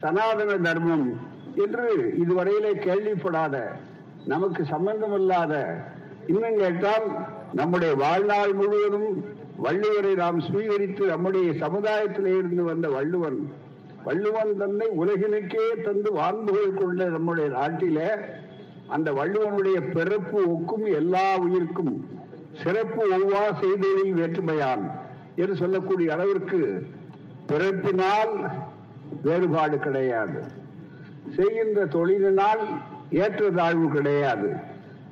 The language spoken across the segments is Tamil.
சனாதன தர்மம் என்று இதுவரையிலே கேள்விப்படாத நமக்கு சம்பந்தமில்லாத இன்னும் கேட்டால் நம்முடைய வாழ்நாள் முழுவதும் வள்ளுவரை நாம் சுவீகரித்து நம்முடைய சமுதாயத்திலே இருந்து வந்த வள்ளுவன். வள்ளுவன் தன்னை உலகினுக்கே தந்து வாழ்ந்துகள் கொண்ட நம்முடைய நாட்டிலே அந்த வள்ளுவனுடைய பிறப்பு ஒக்கும் எல்லா உயிர்க்கும் சிறப்பு ஒவ்வா செய்தொழில் வேற்றுமையான் என்று சொல்லக்கூடிய அளவிற்கு பிறப்பினால் வேறுபாடு கிடையாது. செய்கின்ற தொழிலினால் ஏற்றத்தாழ்வு கிடையாது.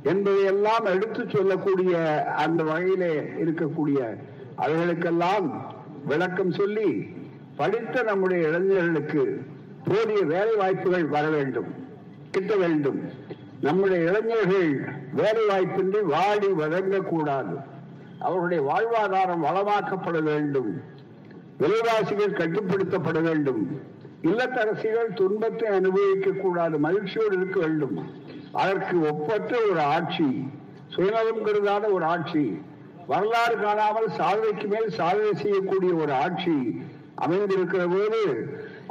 என்பதையெல்லாம் எடுத்து சொல்லக்கூடிய அந்த வகையிலே இருக்கக்கூடிய அவைகளுக்கெல்லாம் விளக்கம் சொல்லி படித்த நம்முடைய இளைஞர்களுக்கு போதிய வேலை வாய்ப்புகள் வர வேண்டும் கிட்ட வேண்டும். நம்முடைய இளைஞர்கள் வேலை வாய்ப்பின்றி வாடி வழங்கக்கூடாது. அவருடைய வாழ்வாதாரம் வளமாக்கப்பட வேண்டும். விலைவாசிகள் கட்டுப்படுத்தப்பட வேண்டும். இல்லத்தரசிகள் துன்பத்தை அனுபவிக்க கூடாது மகிழ்ச்சியோடு இருக்க வேண்டும். அதற்கு ஒப்பற்ற ஒரு ஆட்சி சுயநலம் கருதாத ஒரு ஆட்சி வரலாறு காணாமல் சாதனைக்கு மேல் சாதனை செய்யக்கூடிய ஒரு ஆட்சி அமைந்திருக்கிற போது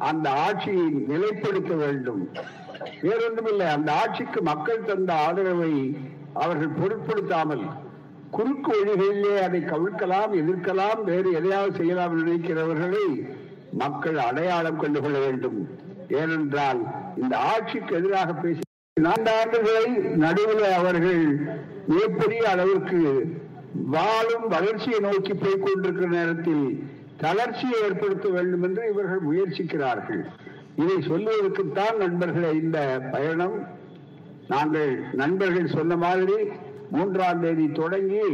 அந்த ஆட்சியை நிலைப்படுத்த வேண்டும். வேறொன்றுமில்லை அந்த ஆட்சிக்கு மக்கள் தந்த ஆதரவை அவர்கள் பொருட்படுத்தாமல் குறுக்கு வழிகளிலே அதை கவிழ்க்கலாம் எதிர்க்கலாம் வேறு எதையாவது செய்யலாம் என்று நினைக்கிறவர்களை மக்கள் அடையாளம் கண்டு கொள்ள வேண்டும். ஏனென்றால் இந்த ஆட்சிக்கு எதிராக பேசி நான்கு ஆண்டுகளை நடுவில் அவர்கள் மிகப்பெரிய அளவிற்கு வாழும் வளர்ச்சியை நோக்கி போய்க் கொண்டிருக்கிற நேரத்தில் தளர்ச்சியை ஏற்படுத்த வேண்டும் என்று இவர்கள் முயற்சிக்கிறார்கள். இதை சொல்வதற்குத்தான் நண்பர்களே இந்த பயணம் நாங்கள் நண்பர்கள் சொன்ன மாதிரி மூன்றாம் தேதி தொடங்கி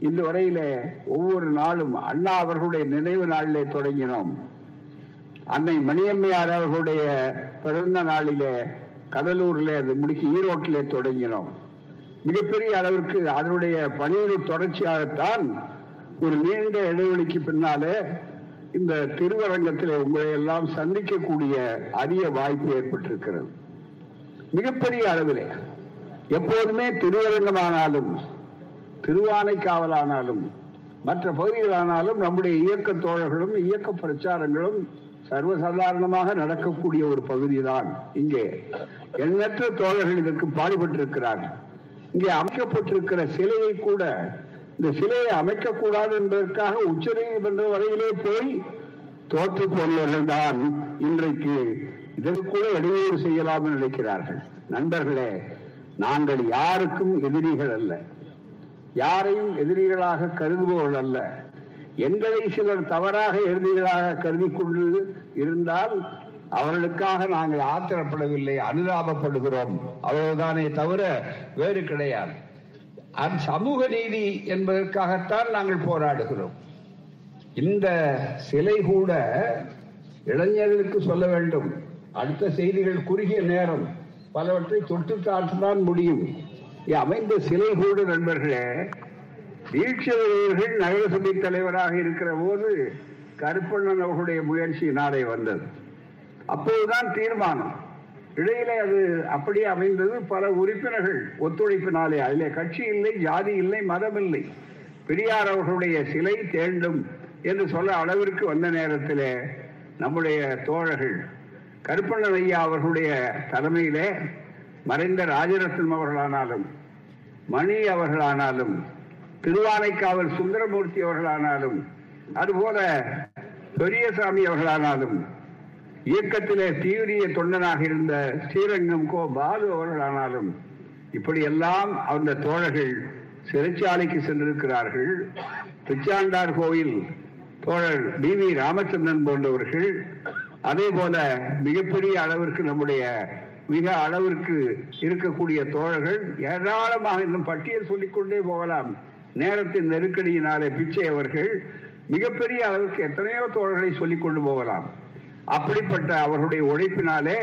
இந்த வரையில ஒவ்வொரு நாளும் அண்ணா அவர்களுடைய நினைவு நாளிலே தொடங்கினோம். அன்னை மணியம்மையார் அவர்களுடைய பிறந்த நாளிலே கடலூர்ல அது முடிச்சு ஈரோட்டிலே தொடங்கினோம். மிகப்பெரிய அளவிற்கு அதனுடைய பணியின் தொடர்ச்சியாகத்தான் ஒரு நீண்ட இடைவெளிக்கு பின்னாலே இந்த திருவரங்கத்தில் உங்களை எல்லாம் சந்திக்கக்கூடிய அரிய வாய்ப்பு ஏற்பட்டிருக்கிறது. மிகப்பெரிய அளவிலே எப்போதுமே திருவரங்கமானாலும் திருவானைக்காவலானாலும் மற்ற பகுதிகளானாலும் நம்முடைய இயக்க தோழர்களும் இயக்க பிரச்சாரங்களும் சர்வசாதாரணமாக நடக்கக்கூடிய ஒரு பகுதிதான். இங்கே எண்ணற்ற தோழர்கள் இதற்கு பாடுபட்டிருக்கிறார்கள் இங்கே அமைக்கப்பட்டிருக்கிற சிலையை கூட இந்த சிலையை அமைக்கக்கூடாது என்பதற்காக உச்ச நீதிமன்ற வரையிலே போய் தோற்று போனவர்கள் தான் இன்றைக்கு இதற்கு கூட இடையூறு செய்யலாம் என்று நினைக்கிறார்கள். நண்பர்களே நாங்கள் யாருக்கும் எதிரிகள் அல்ல. யாரையும் எதிரிகளாக கருதுபவர்கள் அல்ல. எங்களை சிலர் தவறாக எதிரிகளாக கருதி கொண்டு இருந்தால் அவர்களுக்காக நாங்கள் ஆத்திரப்படவில்லை அனுதாபப்படுகிறோம். அவ்வளவுதானே தவிர வேறு கிடையாது. அது சமூக நீதி என்பதற்காகத்தான் நாங்கள் போராடுகிறோம். இந்த சிலை கூட இளைஞர்களுக்கு சொல்ல வேண்டும். அடுத்த செய்திகள் குறுகிய நேரம். பலவற்றை தொட்டு தான் முடியும். அமைந்த சிலை கூட நண்பர்களே வீழ்ச்சியவர்கள் நகரசபை தலைவராக இருக்கிற போது கருப்பண்ணன் அவர்களுடைய முயற்சி நாளை வந்தது. அப்போதுதான் தீர்மானம். இடையிலே அது அப்படியே அமைந்தது. பல உறுப்பினர்கள் ஒத்துழைப்பினாலே அதிலே கட்சி இல்லை ஜாதி இல்லை மதம் இல்லை. பெரியார் அவர்களுடைய சிலை தேண்டும் என்று சொல்ல அளவிற்கு வந்த நேரத்தில் நம்முடைய தோழர்கள் கருப்பண்ணன் ஐயா அவர்களுடைய தலைமையிலே மறைந்த ராஜரத்னம் அவர்களானாலும் மணி அவர்களானாலும் திருவானைக்காவல் சுந்தரமூர்த்தி அவர்களானாலும் அதுபோல பெரியசாமி அவர்களானாலும் இயக்கத்திலே தீவிரிய தொண்டனாக இருந்த ஸ்ரீரங்கம் கோ பாலு அவர்களானாலும் இப்படியெல்லாம் அந்த தோழர்கள் சிறைச்சாலைக்கு சென்றிருக்கிறார்கள். பிச்சாண்டார் கோயில் தோழர் டி வி ராமச்சந்திரன் போன்றவர்கள் அதே போல மிகப்பெரிய அளவிற்கு நம்முடைய மிக அளவிற்கு இருக்கக்கூடிய தோழர்கள் ஏராளமாக இன்னும் பட்டியல் சொல்லிக்கொண்டே போகலாம். நேரத்தின் நெருக்கடியினாலே பிச்சை அவர்கள் மிகப்பெரிய அளவுக்கு எத்தனையோ தோழர்களை சொல்லிக் கொண்டு போகலாம். அப்படிப்பட்ட அவர்களுடைய உழைப்பினாலே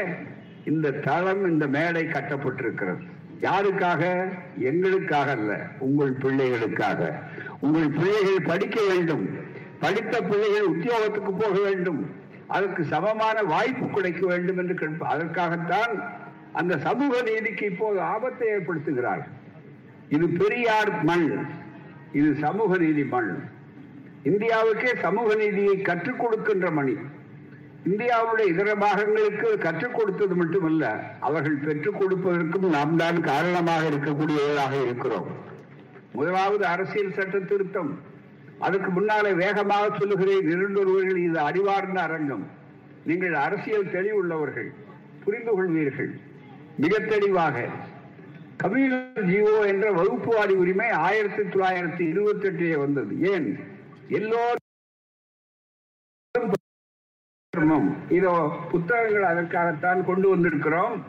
இந்த தளம் இந்த மேடை கட்டப்பட்டிருக்கிறது. யாருக்காக? எங்களுக்காக அல்ல உங்கள் பிள்ளைகளுக்காக. உங்கள் பிள்ளைகள் படிக்க வேண்டும். படித்த பிள்ளைகள் உத்தியோகத்துக்கு போக வேண்டும். அதற்கு சமமான வாய்ப்பு கிடைக்க வேண்டும் என்று கேட்ப அதற்காகத்தான் அந்த சமூக நீதிக்கு இப்போது ஆபத்தை ஏற்படுத்துகிறார்கள். இது பெரியார் மண். இது சமூக நீதி மண். இந்தியாவுக்கே சமூக நீதியை கற்றுக் கொடுக்கின்ற மணி. இந்தியாவுடைய இதர பாகங்களுக்கு கற்றுக் கொடுத்தது மட்டுமல்ல அவர்கள் பெற்றுக் கொடுப்பதற்கும் நாம் தான் காரணமாக இருக்கக்கூடியவர்களாக இருக்கிறோம். முதலாவது அரசியல் சட்ட திருத்தம். அதுக்கு முன்னாலே வேகமாக சொல்லுகிறேன். இருந்தொருவர்கள் இது அறிவார்ந்த அரங்கம். நீங்கள் அரசியல் தெளிவுள்ளவர்கள் புரிந்து கொள்வீர்கள் மிக தெளிவாக கம்யூனல் ஜீவோ என்ற வகுப்புவாடி உரிமை ஆயிரத்தி தொள்ளாயிரத்தி இருபத்தி எட்டிலே வந்தது. ஏன்? எல்லோரும் இதோ புத்தகங்கள் அதற்காகத்தான் கொண்டு வந்திருக்கிறோம்.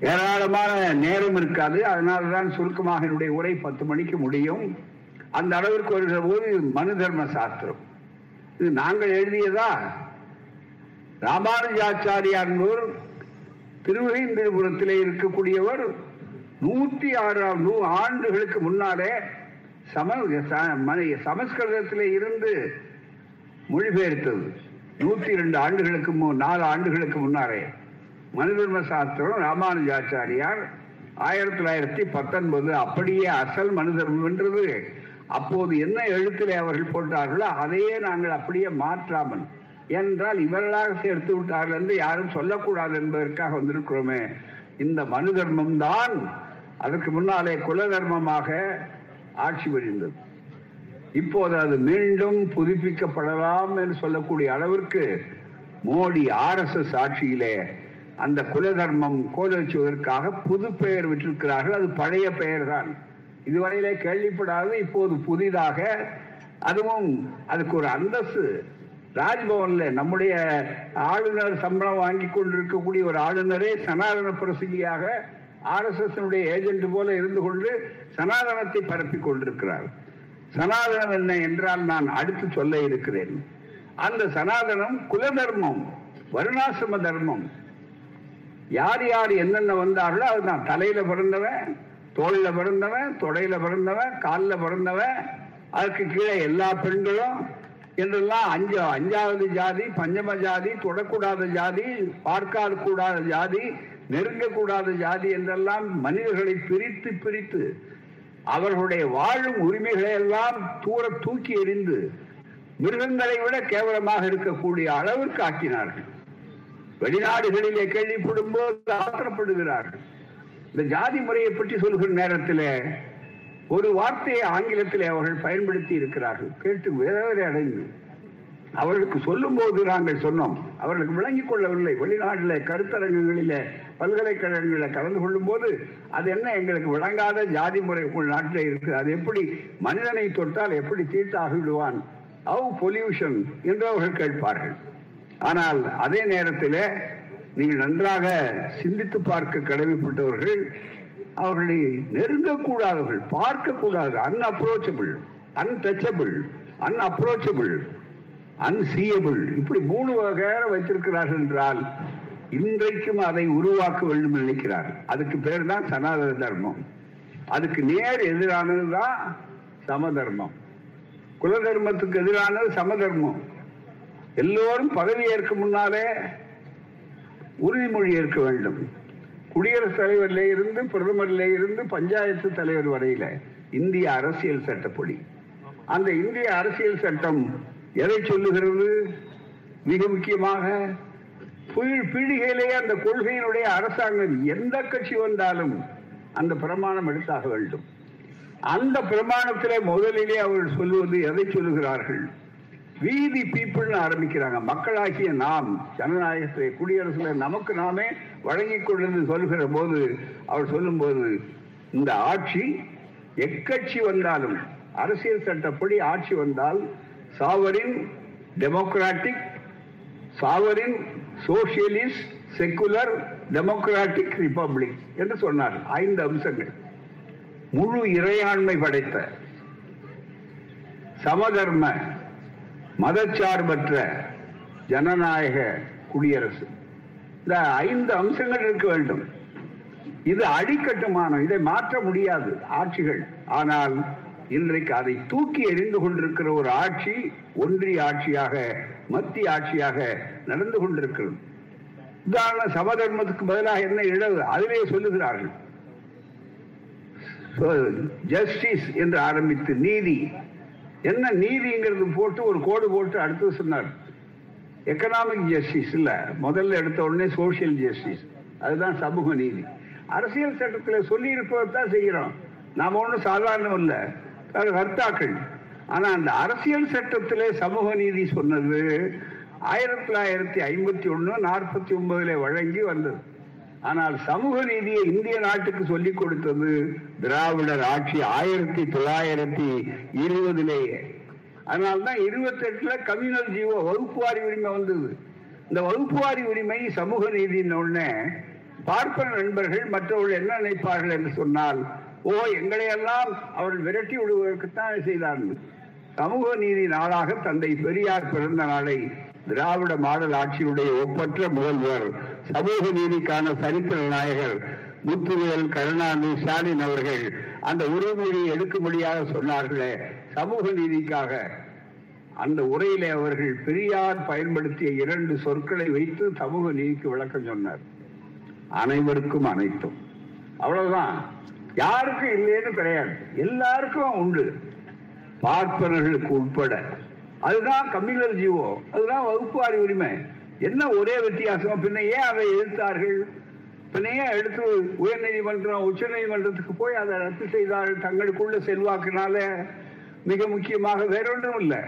ஏராளமான நேரம் இருக்காது. அதனால்தான் சுருக்கமாக என்னுடைய உரை பத்து மணிக்கு முடியும். அந்த அளவிற்கு வருகிற போது மனு தர்ம சாஸ்திரம். இது நாங்கள் எழுதியதா? ராமானுஜாச்சாரியார் என்பவர் திருவகேந்திரபுரத்திலே இருக்கக்கூடியவர் நூத்தி ஆறாம் நூ ஆண்டுகளுக்கு முன்னாலே சம சமஸ்கிருதத்திலே இருந்து மொழிபெயர்த்தது. நூத்தி இரண்டு ஆண்டுகளுக்கு நாலு ஆண்டுகளுக்கு முன்னாலே. மனுதர்ம சாஸ்திரம் ராமானுஜாச்சாரியார் ஆயிரத்தி தொள்ளாயிரத்தி பத்தொன்பது அப்படியே அசல் மனுதர்மம் என்றது. அப்போது என்ன எழுத்திலே அவர்கள் போட்டார்களோ அதையே நாங்கள் அப்படியே மாற்றாமல் என்றால் இவர்களாக சேர்த்து விட்டார்கள் என்று யாரும் சொல்லக்கூடாது என்பதற்காக வந்திருக்கிறோமே. இந்த மனு தர்மம் தான் அதற்கு முன்னாலே குல தர்மமாக ஆட்சி புரிந்தது. இப்போது அது மீண்டும் புதுப்பிக்கப்படலாம் என்று சொல்லக்கூடிய அளவிற்கு மோடி ஆர் எஸ் எஸ் ஆட்சியிலே அந்த குல தர்மம் கோலச்சுவதற்காக புது பெயர் விட்டிருக்கிறார்கள். அது பழைய பெயர் தான் இதுவரையிலே கேள்விப்படாது இப்போது புதிதாக அதுவும் அதுக்கு ஒரு அந்தஸ்து. ராஜ்பவன்ல நம்முடைய ஆளுநர் சம்பளம் வாங்கி கொண்டிருக்கக்கூடிய ஒரு ஆளுநரே சனாதன பிரசங்கியாக ஆர் எஸ் எஸ் ஏஜென்ட் போல இருந்து கொண்டு சனாதனத்தை பரப்பிக் கொண்டிருக்கிறார். சனாதனம் என்ன என்றால் நான் அடுத்து சொல்ல இருக்கிறேன். அந்த சனாதனம் குல தர்மம் வருணாசிரம தர்மம். யார் யார் என்னென்ன வந்தார்களோ அதுதான் தலையில பிறந்தவன் தோல்ல பிறந்தவன் தொடையில பிறந்தவன் காலில் பிறந்தவன் அதுக்கு கீழே எல்லா பெண்களும் என்றெல்லாம் அஞ்சு அஞ்சாவது ஜாதி பஞ்சம ஜாதி தொடக்கூடாத ஜாதி பார்க்காத கூடாத ஜாதி நெருங்கக்கூடாத ஜாதி என்றெல்லாம் மனிதர்களை பிரித்து பிரித்து அவர்களுடைய வாழும் உரிமைகளை எல்லாம் தூர தூக்கி எறிந்து மிருகங்களை விட கேவலமாக இருக்கக்கூடிய அளவிற்கு ஆக்கினார்கள். வெளிநாடுகளிலே கேள்விப்படும் போது ஆத்திரப்படுகிறார்கள். இந்த ஜாதி முறையை பற்றி சொல்கிற நேரத்தில் ஒரு வார்த்தையை ஆங்கிலத்தில் அவர்கள் பயன்படுத்தி இருக்கிறார்கள். கேட்டு வேதனை அடைந்து. அவர்களுக்கு சொல்லும் போது நாங்கள் சொன்னோம். அவர்களுக்கு விளங்கிக் கொள்ளவில்லை. வெளிநாட்டில் கருத்தரங்குகளில பல்கலைக்கழகங்களில் கலந்து கொள்ளும் போது அது என்ன? எங்களுக்கு விளங்காத ஜாதி முறை உங்கள் நாட்டில் இருக்கு அது எப்படி? மனிதனை தொட்டால் எப்படி தீட்டாகி விடுவான் அவு பொல்யூஷன் என்று அவர்கள் கேட்பார்கள். ஆனால் அதே நேரத்தில் நீங்கள் நன்றாக சிந்தித்து பார்க்க கடமைப்பட்டவர்கள் அவர்களை நெருங்கக்கூடாதவர்கள் பார்க்கக்கூடாது அன்அப்ரோச்சபிள் அன்டச்சபிள் அன்அப்ரோச்சபிள் அன்சீயபிள் இப்படி மூணு வகையாக வைத்திருக்கிறார்கள் என்றால் இன்றைக்கும் அதை உருவாக்க வேண்டும் நினைக்கிறார் அதுக்கு பேர் தான் சனாதன தர்மம். அதுக்கு நேர் எதிரானது தான் சமதர்மம். குல தர்மத்துக்கு எதிரானது சமதர்மம். எல்லோரும் பதவி ஏற்க முன்னாலே உறுதிமொழி ஏற்க வேண்டும். குடியரசுத் தலைவரில் இருந்து பிரதமரில் இருந்து பஞ்சாயத்து தலைவர் வரையில இந்திய அரசியல் சட்டப்படி. அந்த இந்திய அரசியல் சட்டம் எதை சொல்லுகிறது? மிக முக்கியமாக பீடிகையிலேயே அந்த கொள்கையினுடைய அரசாங்கம் எந்த கட்சி வந்தாலும் அந்த பிரமாணம் எடுத்தாக வேண்டும். அந்த பிரமாணத்திலே முதலிலே அவர்கள் சொல்லுவது எதை சொல்லுகிறார்கள்? வீதி பீப்புள்னு ஆரம்பிக்கிறாங்க. மக்களாகிய நாம் ஜனநாயகத்தை குடியரசுல நமக்கு நாமே வழங்கிக் கொண்டு சொல்கிற போது அவர் சொல்லும் போது இந்த ஆட்சி எக்கட்சி வந்தாலும் அரசியல் சட்டப்படி ஆட்சி வந்தால் sovereign democratic sovereign socialist secular democratic republic என்று சொன்னார். ஐந்து அம்சங்கள். முழு இறையாண்மை படைத்த சமதர்ம மதச்சார்பற்ற ஜனநாயக குடியரசு. இந்த ஐந்து அம்சங்கள் இருக்க வேண்டும். இது அடிக்கட்டுமானம் இதை மாற்ற முடியாது ஆட்சிகள். ஆனால் இன்றைக்கு அதை தூக்கி எறிந்து கொண்டிருக்கிற ஒரு ஆட்சி ஒன்றிய ஆட்சியாக மத்திய ஆட்சியாக நடந்து கொண்டிருக்கிறது. உதாரண சமதர்மத்துக்கு பதிலாக என்ன இழவு? அதிலே சொல்லுகிறார்கள். ஜஸ்டிஸ் என்று ஆரம்பித்து நீதி. என்ன நீதிங்கிறது போட்டு ஒரு கோடு போட்டு அடுத்து சொன்னார். எக்கனாமிக் ஜஸ்டிஸ் இல்ல. முதல்ல எடுத்த உடனே சோசியல் ஜஸ்டிஸ் அதுதான் சமூக நீதி. அரசியல் சட்டத்தில் சொல்லி தான் செய்கிறோம். நாம ஒன்றும் சாதாரணம் இல்லை. கர்த்தாக்கள். ஆனா அந்த அரசியல் சட்டத்தில் சமூக நீதி சொன்னது ஆயிரத்தி தொள்ளாயிரத்தி ஐம்பத்தி ஒன்று நாற்பத்தி ஒன்பதுல வழங்கி வந்தது. ஆனால் சமூக நீதியை இந்திய நாட்டுக்கு சொல்லிக் கொடுத்தது திராவிடர் ஆட்சி ஆயிரத்தி தொள்ளாயிரத்தி இருபதுலேயே அதனால்தான் இருபத்தி எட்டுல கம்யூனல் ஜீவோ வகுப்புவாரி உரிமை வந்தது. இந்த வகுப்புவாரி உரிமை சமூக நீதின உடனே பார்ப்பன நண்பர்கள் மற்றவர்கள் என்ன நினைப்பார்கள் என்று சொன்னால் ஓ எங்களை எல்லாம் அவர்கள் விரட்டி விடுவதற்குத்தான் செய்தார்கள். சமூக நீதி நாளாக தந்தை பெரியார் பிறந்த நாளை திராவிட மாடல் ஆட்சியுடைய ஒப்பற்ற முதல்வர் சமூக நீதிக்கான சரித்திர நாயகர் முத்துவேல் கருணாநிதி ஸ்டாலின் அவர்கள் அந்த உறுதிமொழியை எடுக்கும்படியாக சொன்னார்களே சமூக நீதிக்காக. அந்த உரையிலே அவர்கள் பெரியார் பயன்படுத்திய இரண்டு சொற்களை வைத்து சமூக நீதிக்கு விளக்கம் சொன்னார். அனைவருக்கும் அனைத்தும். அவ்வளவுதான். யாருக்கும் இல்லைன்னு கிடையாது. எல்லாருக்கும் உண்டு. பார்ப்பனர்களுக்கு உட்பட. அதுதான் கம்யூனல் ஜீவோ. அதுதான் வகுப்புவாரி உரிமை. என்ன ஒரே வித்தியாசம்? பின்ன ஏன் அதை எதிர்த்தார்கள்? பின்ன ஏன் எடுத்து உயர்நீதிமன்றம் உச்ச நீதிமன்றத்துக்கு போய் அதை ரத்து செய்தார்கள்? தங்களுக்குள்ள செல்வாக்குனால மிக முக்கியமாக வேறொன்றும் இல்லை.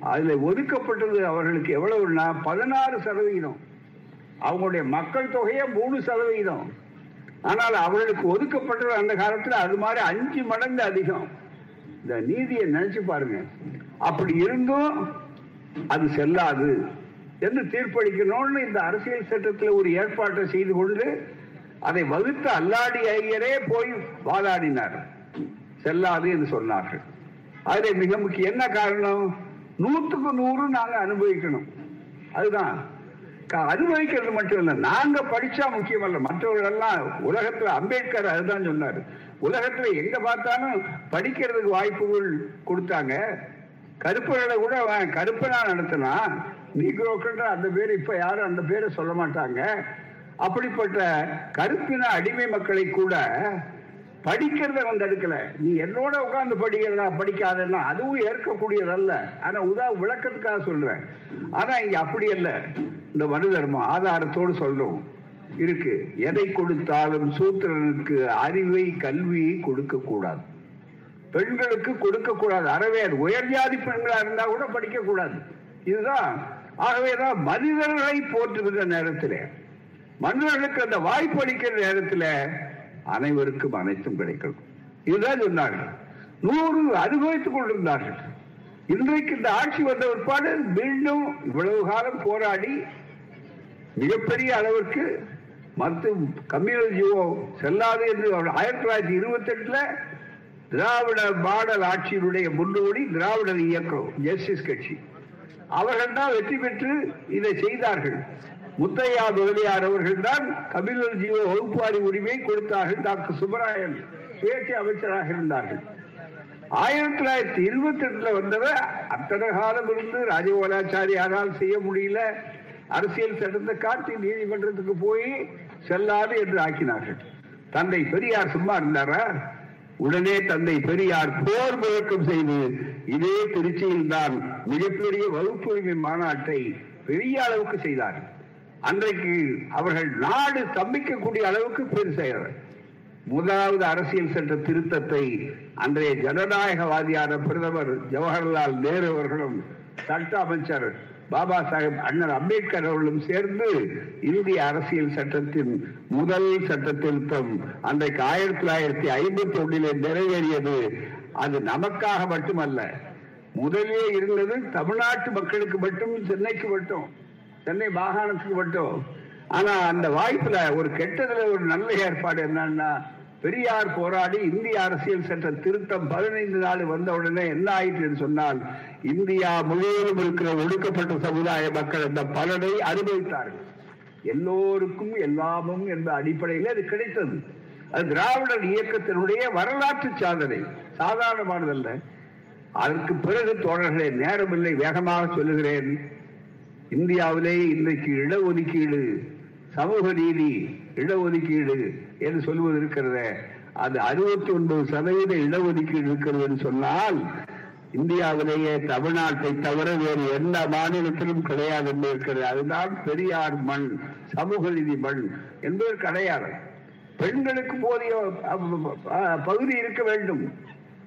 அதுல ஒதுக்கப்பட்டது அவர்களுக்கு எவ்வளவுன்னா பதினாறு சதவிகிதம் அவங்களுடைய மக்கள் தொகையே மூணு சதவிகிதம் ஆனால் அவர்களுக்கு ஒதுக்கப்பட்டது அந்த காலத்தில் அது மாதிரி அஞ்சு மடங்கு அதிகம். இந்த நீதியை நினைச்சு பாருங்க. அப்படி இருந்தும் அது செல்லாது. என்று தீர்ப்பளிக்கணும்னு இந்த அரசியல் சட்டத்தில் ஒரு ஏற்பாட்டை செய்து கொண்டு அதை வகுத்த அல்லாடி ஐயரே போய் வாதாடினார். செல்லாது என்று சொன்னார்கள். அதில் மிக முக்கிய என்ன காரணம்? நூற்றுக்கு நூறு நாங்கள் அனுபவிக்கணும். அதுதான். க- அனுபவிக்கிறது மட்டும் இல்லை நாங்க படிச்சா முக்கியம் அல்ல மற்றவர்கள் எல்லாம் உலகத்துல அம்பேத்கர் அதுதான் சொன்னார். உலகத்துல எங்க பார்த்தாலும் படிக்கிறதுக்கு வாய்ப்புகள் கொடுத்தாங்க. கருப்பர்களை கூட அவன் கருப்பனா நடத்தினா நீக்ரோக்குன்ற அந்த பேர் இப்ப யாரும் அந்த பேரை சொல்ல மாட்டாங்க. அப்படிப்பட்ட கருப்பின அடிமை மக்களை கூட படிக்கிறத வந்து எடுக்கல. நீ என்னோட உட்காந்து படிக்கிறதா படிக்காதன்னா அதுவும் ஏற்கக்கூடியதல்ல. ஆனா உதா விளக்கத்துக்காக சொல்றேன். ஆனா இங்க அப்படி அல்ல இந்த மனு தர்மம் ஆதாரத்தோடு சொல்றோம் இருக்கு. எதை கொடுத்தாலும் சூத்திரனுக்கு அறிவை கல்வியை கொடுக்க கூடாது பெண்களுக்கு கொடுக்க கூடாது அறவே உயர் ஜாதி பெண்களா இருந்தா கூட படிக்க கூடாது இதுதான் ஆகவேதான் மனிதர்களை போற்றுகின்ற நேரத்தில் மனிதர்களுக்கு அந்த வாய்ப்பு அளிக்கிற நேரத்தில் அனைவருக்கும் அனைத்தும் கிடைக்கும். இதுதான் சொன்னார்கள். நூறு அனுபவித்துக் கொண்டிருந்தார்கள். இன்றைக்கு இந்த ஆட்சி வந்த பிற்பாடு மீண்டும் இவ்வளவு காலம் போராடி மிகப்பெரிய அளவிற்கு மற்றும் கம்யூனல் ஜீவோ செல்லாது என்று ஆயிரத்தி தொள்ளாயிரத்தி இருபத்தி எட்டுல திராவிட மாடல் ஆட்சியினுடைய முன்னோடி திராவிடர் இயக்கம் ஜஸ்டிஸ் கட்சி. அவர்கள் தான் வெற்றி பெற்று இதை செய்தார்கள். முத்தையா முதலியார் அவர்கள் தான் கபிலர் ஜீவ வகுப்பாரி உரிமையை கொடுத்தார்கள். டாக்டர் சுப்பராயன் சுயேட்சை அமைச்சராக இருந்தார்கள். ஆயிரத்தி தொள்ளாயிரத்தி இருபத்தி எட்டுல வந்தவர் அத்தனை காலம் இருந்து ராஜகோலாச்சாரியாரால் செய்ய முடியல. அரசியல் சட்டத்தை காட்டி நீதிமன்றத்துக்கு போய் செல்லாது என்று ஆக்கினார்கள். தந்தை பெரியார் சும்மா இருந்தாரா? உடனே தந்தை பெரியார் போர் முழக்கம் செய்து இதே திருச்சியில் தான் மிகப்பெரிய வகுப்புரிமை மாநாட்டை பெரிய அளவுக்கு செய்தார். அன்றைக்கு அவர்கள் நாடு தம்பிக்கக்கூடிய அளவுக்கு பெரு செய்தார் முதலாவது அரசியல் சட்ட திருத்தத்தை அன்றைய ஜனநாயகவாதியான பிரதமர் ஜவஹர்லால் நேரு அவர்களும் சட்ட அமைச்சர் பாபா சாஹேப் அண்ணன் அம்பேத்கர் அவர்களும் சேர்ந்து இந்திய அரசியல் சட்டத்தின் முதல் சட்ட திருத்தம் அன்றைக்கு ஆயிரத்தி தொள்ளாயிரத்தி ஐம்பத்தி ஒன்றிலே நிறைவேறியது. அது நமக்காக மட்டுமல்ல முதலே இருந்தது தமிழ்நாட்டு மக்களுக்கு மட்டும் சென்னைக்கு மட்டும் சென்னை மாகாணத்துக்கு மட்டும். ஆனா அந்த வாய்ப்புல ஒரு கெட்டதுல ஒரு நல்ல ஏற்பாடு என்னன்னா பெரியார் போராடி இந்திய அரசியல் சட்ட திருத்தம் பதினைந்து நாள் வந்த உடனே என்ன ஆயிற்றுன்னு சொன்னால் இந்தியா முழுவதும் இருக்கிற ஒடுக்கப்பட்ட சமுதாய மக்கள் அந்த பலனை அனுபவித்தார்கள். எல்லோருக்கும் எல்லாமும் என்ற அடிப்படையில் அது கிடைத்தது. அது திராவிடர் இயக்கத்தினுடைய வரலாற்று சாதனை. சாதாரணமானதல்ல. அதற்கு பிறகு தோழர்களே நேரமில்லை வேகமாக சொல்லுகிறேன். இந்தியாவிலே இன்றைக்கு இடஒதுக்கீடு சமூக நீதி இடஒதுக்கீடு என்று சொல்வது இருக்கிறத. அது அறுபத்தி ஒன்பது சதவீத இடஒதுக்கீடு இருக்கிறது என்று சொன்னால் இந்தியாவிலேயே தமிழ்நாட்டை தவிர வேறு எந்த மாநிலத்திலும் கிடையாது என்று இருக்கிறது. அதுதான் பெரியார் மண் சமூக நீதி மண் என்பது கிடையாது. பெண்களுக்கு போதிய பகுதி இருக்க வேண்டும்.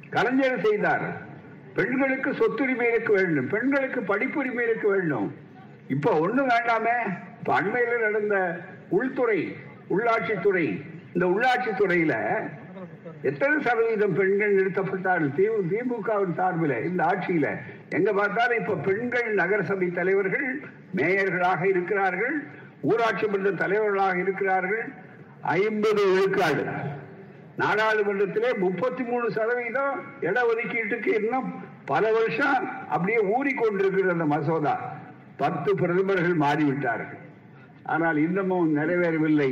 கலைஞர் செய்தார். பெண்களுக்கு சொத்துரிமை இருக்க வேண்டும். பெண்களுக்கு படிப்புரிமை இருக்க வேண்டும். இப்ப ஒண்ணு வேண்டாமே. இப்ப நடந்த உள்துறை உள்ளாட்சித்துறை இந்த உள்ளாட்சித்துறையில எத்தனை சதவீதம் பெண்கள் நிறுத்தப்பட்டார்கள்? திமுகவின் சார்பில் இந்த ஆட்சியில. எங்க பார்த்தாலும் இப்ப பெண்கள் நகரசபை தலைவர்கள் மேயர்களாக இருக்கிறார்கள் ஊராட்சி மன்ற தலைவர்களாக இருக்கிறார்கள். ஐம்பது விழுக்காடு நாடாளுமன்றத்திலே முப்பத்தி மூணு சதவீதம் இட ஒதுக்கீட்டுக்கு இன்னும் பல வருஷம் அப்படியே ஊறிக்கொண்டிருக்கிற அந்த மசோதா. பத்து பிரதமர்கள் மாறிவிட்டார்கள். ஆனால் இன்னமும் நிறைவேறவில்லை.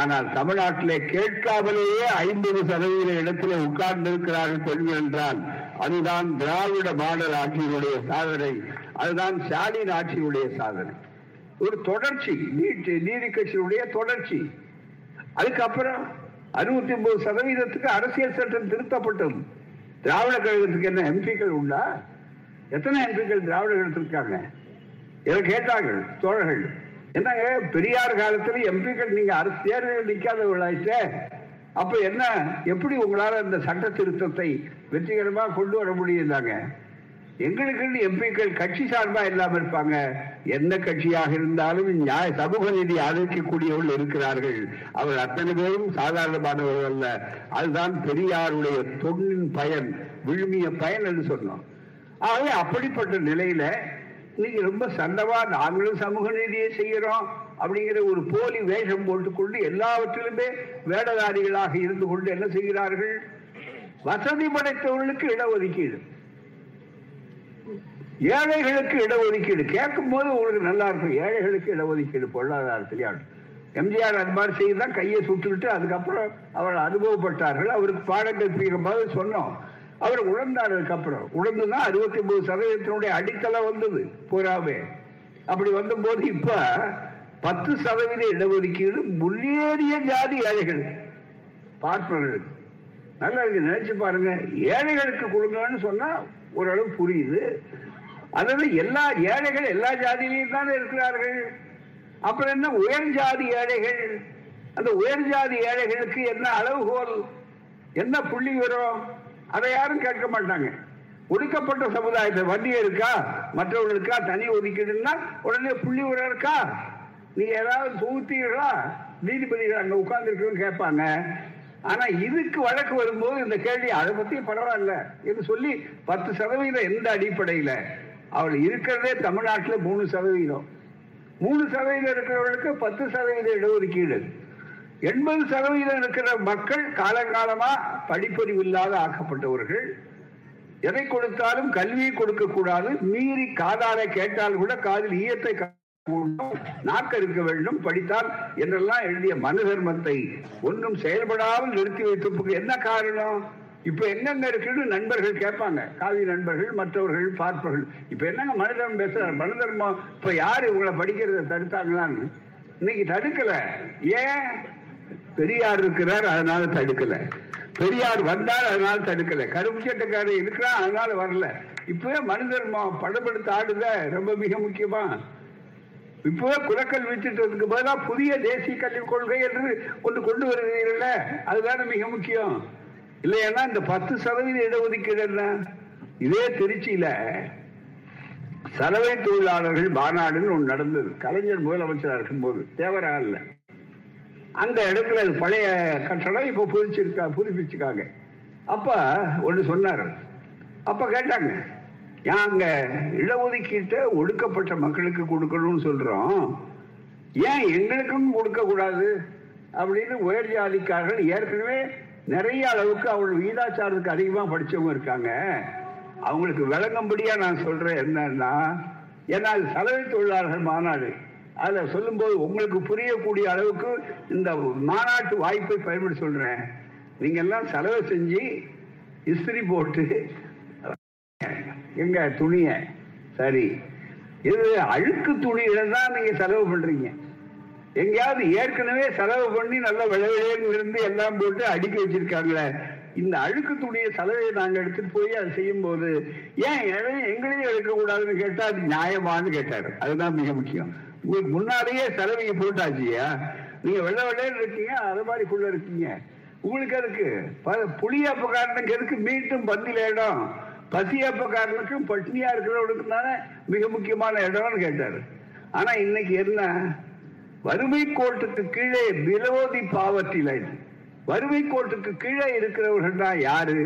ஆனால் தமிழ்நாட்டிலே கேட்காமலேயே ஐம்பது சதவீத இடத்திலே உட்கார்ந்து இருக்கிறார்கள் பெண்கள் என்றால் அதுதான் திராவிட மாடல் ஆட்சியினுடைய சாதனை. அதுதான் ஸ்டாலின் ஆட்சியினுடைய சாதனை. ஒரு தொடர்ச்சி நீட் நீதி கட்சியினுடைய தொடர்ச்சி. அதுக்கப்புறம் அறுபத்தி ஒன்பது சதவீதத்துக்கு அரசியல் சட்டம் திருத்தப்பட்டது. திராவிட கழகத்துக்கு என்ன எம்பிக்கள் உண்டா? எத்தனை எம்பிக்கள் திராவிட கழகத்திற்காங்க இருக்காங்க? இதை கேட்டார்கள்? தோழர்கள். என்னங்க பெரியார் காலத்துல எம்பிக்கள் நீங்க அரசு தேர்தலில் நிக்காதவர்களாயிட்டே அப்ப என்ன எப்படி உங்களால இந்த சட்ட திருத்தத்தை வெற்றிகரமா கொண்டு வர முடியுதாங்க எங்களுக்கு எம்பிக்கள் கட்சி சார்பா இல்லாம இருப்பாங்க. எந்த கட்சியாக இருந்தாலும் நியாய சமூக நீதி ஆதரிக்கக்கூடியவர்கள் இருக்கிறார்கள். அவர் அத்தனை பேரும் சாதாரணமானவர்கள் அல்ல. அதுதான் பெரியாருடைய தொண்டின் பயன் விழுமிய பயன் என்று சொன்னோம். ஆகவே அப்படிப்பட்ட நிலையில இன்னைக்கு ரொம்ப சண்டவா நாங்களும் சமூக நீதியை செய்கிறோம் அப்படிங்கிற ஒரு போலி வேஷம் போட்டுக்கொண்டு எல்லாவற்றிலுமே வேடதாரிகளாக இருந்து கொண்டு என்ன செய்கிறார்கள்? வசதி படைத்தவர்களுக்கு இடஒதுக்கீடு. ஏழைகளுக்கு இடஒதுக்கீடு. கேட்கும் போது உங்களுக்கு நல்லா இருக்கும். ஏழைகளுக்கு இடஒதுக்கீடு பொருளாதாரத்திலே எம்ஜிஆர் அது மாதிரி செய்து தான் கையை சுட்டுக்கிட்டு அதுக்கப்புறம் அவர் அனுபவப்பட்டார்கள். அவருக்கு பாடம் கற்பிக்கிற போது சொன்னோம். அவர் உணர்ந்தார் அதுக்கப்புறம். உழந்துன்னா அறுபத்தி ஒன்பது சதவீதத்தினுடைய அடித்தளம் வந்தது பூராவே அப்படி வந்தபோது இப்ப பத்து சதவீத இடஒதுக்கீடு முன்னேறிய ஜாதி ஏழைகள் பார்ப்பவர்களுக்கு நல்லா இருக்கு நினைச்சு பாருங்க. ஏழைகளுக்கு கொடுங்கன்னு சொன்னா ஓரளவு புரியுது. அதாவது எல்லா ஏழைகள் எல்லா ஜாதியிலையும் தானே இருக்கிறார்கள். அப்புறம் என்ன உயர் ஜாதி ஏழைகள். அந்த உயர் ஜாதி ஏழைகளுக்கு என்ன அளவுகோல்? என்ன புள்ளி வரும் அதை யாரும் கேட்க மாட்டாங்க. ஒடுக்கப்பட்ட சமுதாயத்தை வண்டி இருக்கா? மற்றவர்களுக்கா தனி ஒதுக்கீடுன்னா உடனே புள்ளி உரம் இருக்கா? நீங்க ஏதாவது தொகுத்தீர்களா? நீதிபதிகள் அங்க உட்கார்ந்து கேட்பாங்க. ஆனா இதுக்கு வழக்கு வரும்போது இந்த கேள்வி அதை பத்தி பரவாயில்ல என்று சொல்லி பத்து சதவீதம் எந்த அடிப்படையில? அவள் இருக்கிறதே தமிழ்நாட்டில் மூணு சதவீதம். மூணு சதவீதம் இருக்கிறவர்களுக்கு பத்து சதவீத இடஒதுக்கீடு. எண்பது சதவீதம் இருக்கிற மக்கள் காலங்காலமா படிப்பறிவு இல்லாத ஆக்கப்பட்டவர்கள். எதை கொடுத்தாலும் கல்வியை கொடுக்க கூடாது. மீறி காதால கேட்டால் கூட காதில் ஈயத்தை நாக்க இருக்க வேண்டும். படித்தால் என்றெல்லாம் எழுதிய மனு தர்மத்தை ஒன்றும் செயல்படாமல் நிறுத்தி வைத்ததுக்கு என்ன காரணம்? இப்ப என்னென்ன இருக்குன்னு நண்பர்கள் கேட்பாங்க. காவி நண்பர்கள் மற்றவர்கள் பார்ப்பவர்கள் இப்ப என்னங்க மனு தர்மம் பேசுறாரு மனு தர்மம் இப்ப யாரு உங்களை படிக்கிறத தடுத்தாங்களான்னு? இன்னைக்கு தடுக்கல. ஏன்? பெரியார் இருக்கிறார் அதனால தடுக்கல. பெரியார் வந்தார் அதனால தடுக்கல. கருப்பு சட்டக்காரர் இருக்கிறான் அதனால வரல. இப்பவே மனிதர் படப்படுத்த ஆடுத ரொம்ப மிக முக்கியமா. இப்பவே குலக்கல் திட்டத்துக்கு பதிலாக புதிய தேசிய கல்விக் கொள்கை என்று ஒன்று கொண்டு வருகிறீர்கள அதுதானே மிக முக்கியம். இல்லையா இந்த பத்து சதவீத இடஒதுக்கீடு என்ன? இதே திருச்சியில சலவை தொழிலாளர்கள் மாநாடுன்னு ஒன்று நடந்தது. கலைஞர் முதலமைச்சராக இருக்கும்போது. இல்லை. அந்த இடத்துல அது பழைய கட்டடம் இப்ப புதுச்சிருக்கா புதுப்பிச்சுக்காங்க. அப்ப ஒன்று சொன்னார். அப்ப கேட்டாங்க நாங்க இடஒதுக்கீட்டை ஒடுக்கப்பட்ட மக்களுக்கு கொடுக்கணும்னு சொல்றோம். ஏன் எங்களுக்கும் கொடுக்க கூடாது? அப்படின்னு உயர் ஜாதிக்காரர்கள் ஏற்கனவே நிறைய அளவுக்கு அவங்க வீதாச்சாரத்துக்கு அதிகமா படிச்சவங்க இருக்காங்க. அவங்களுக்கு விளங்கும்படியா நான் சொல்றேன் என்னன்னா ஏன்னா அது சலவை தொழிலாளர்கள் மாநாடு. அதில் சொல்லும்போது உங்களுக்கு புரியக்கூடிய அளவுக்கு இந்த மாநாட்டு வாய்ப்பை பயன்படுத்தி சொல்றேன். நீங்க எல்லாம் செலவு செஞ்சு இஸ்திரி போட்டு எங்க துணிய சரி. இது அழுக்கு துணியில தான் நீங்க செலவு பண்றீங்க. எங்கேயாவது ஏற்கனவே செலவு பண்ணி நல்ல விளைவிலேன்னு இருந்து எல்லாம் போட்டு அடுக்கி வச்சிருக்காங்களே இந்த அழுக்கு துணியை செலவை நாங்கள் எடுத்துட்டு போய் அதை செய்யும் போது ஏன் எதையும் எங்களையும் எடுக்கக்கூடாதுன்னு கேட்டா அது நியாயமான்னு கேட்டாரு. அதுதான் மிக முக்கியம். உங்களுக்கு முன்னாடியே செலவையை போட்டாச்சியா நீங்க வெள்ளை வெள்ளைன்னு இருக்கீங்க அது மாதிரி குள்ள இருக்கீங்க உங்களுக்கு அதுக்கு புளியப்பக்காரனுக்கு எதுக்கு மீட்டும் பந்தில இடம்? பசியாப்பக்காரனுக்கும் பட்னியா இருக்கிறவனுக்கு தானே மிக முக்கியமான இடம்னு கேட்டாரு. ஆனா இன்னைக்கு என்ன? வறுமை கோட்டுக்கு கீழே விலோதி பாவர்ட்டி லைன் வறுமை கோட்டுக்கு கீழே இருக்கிறவர்கள் தான் யாரு?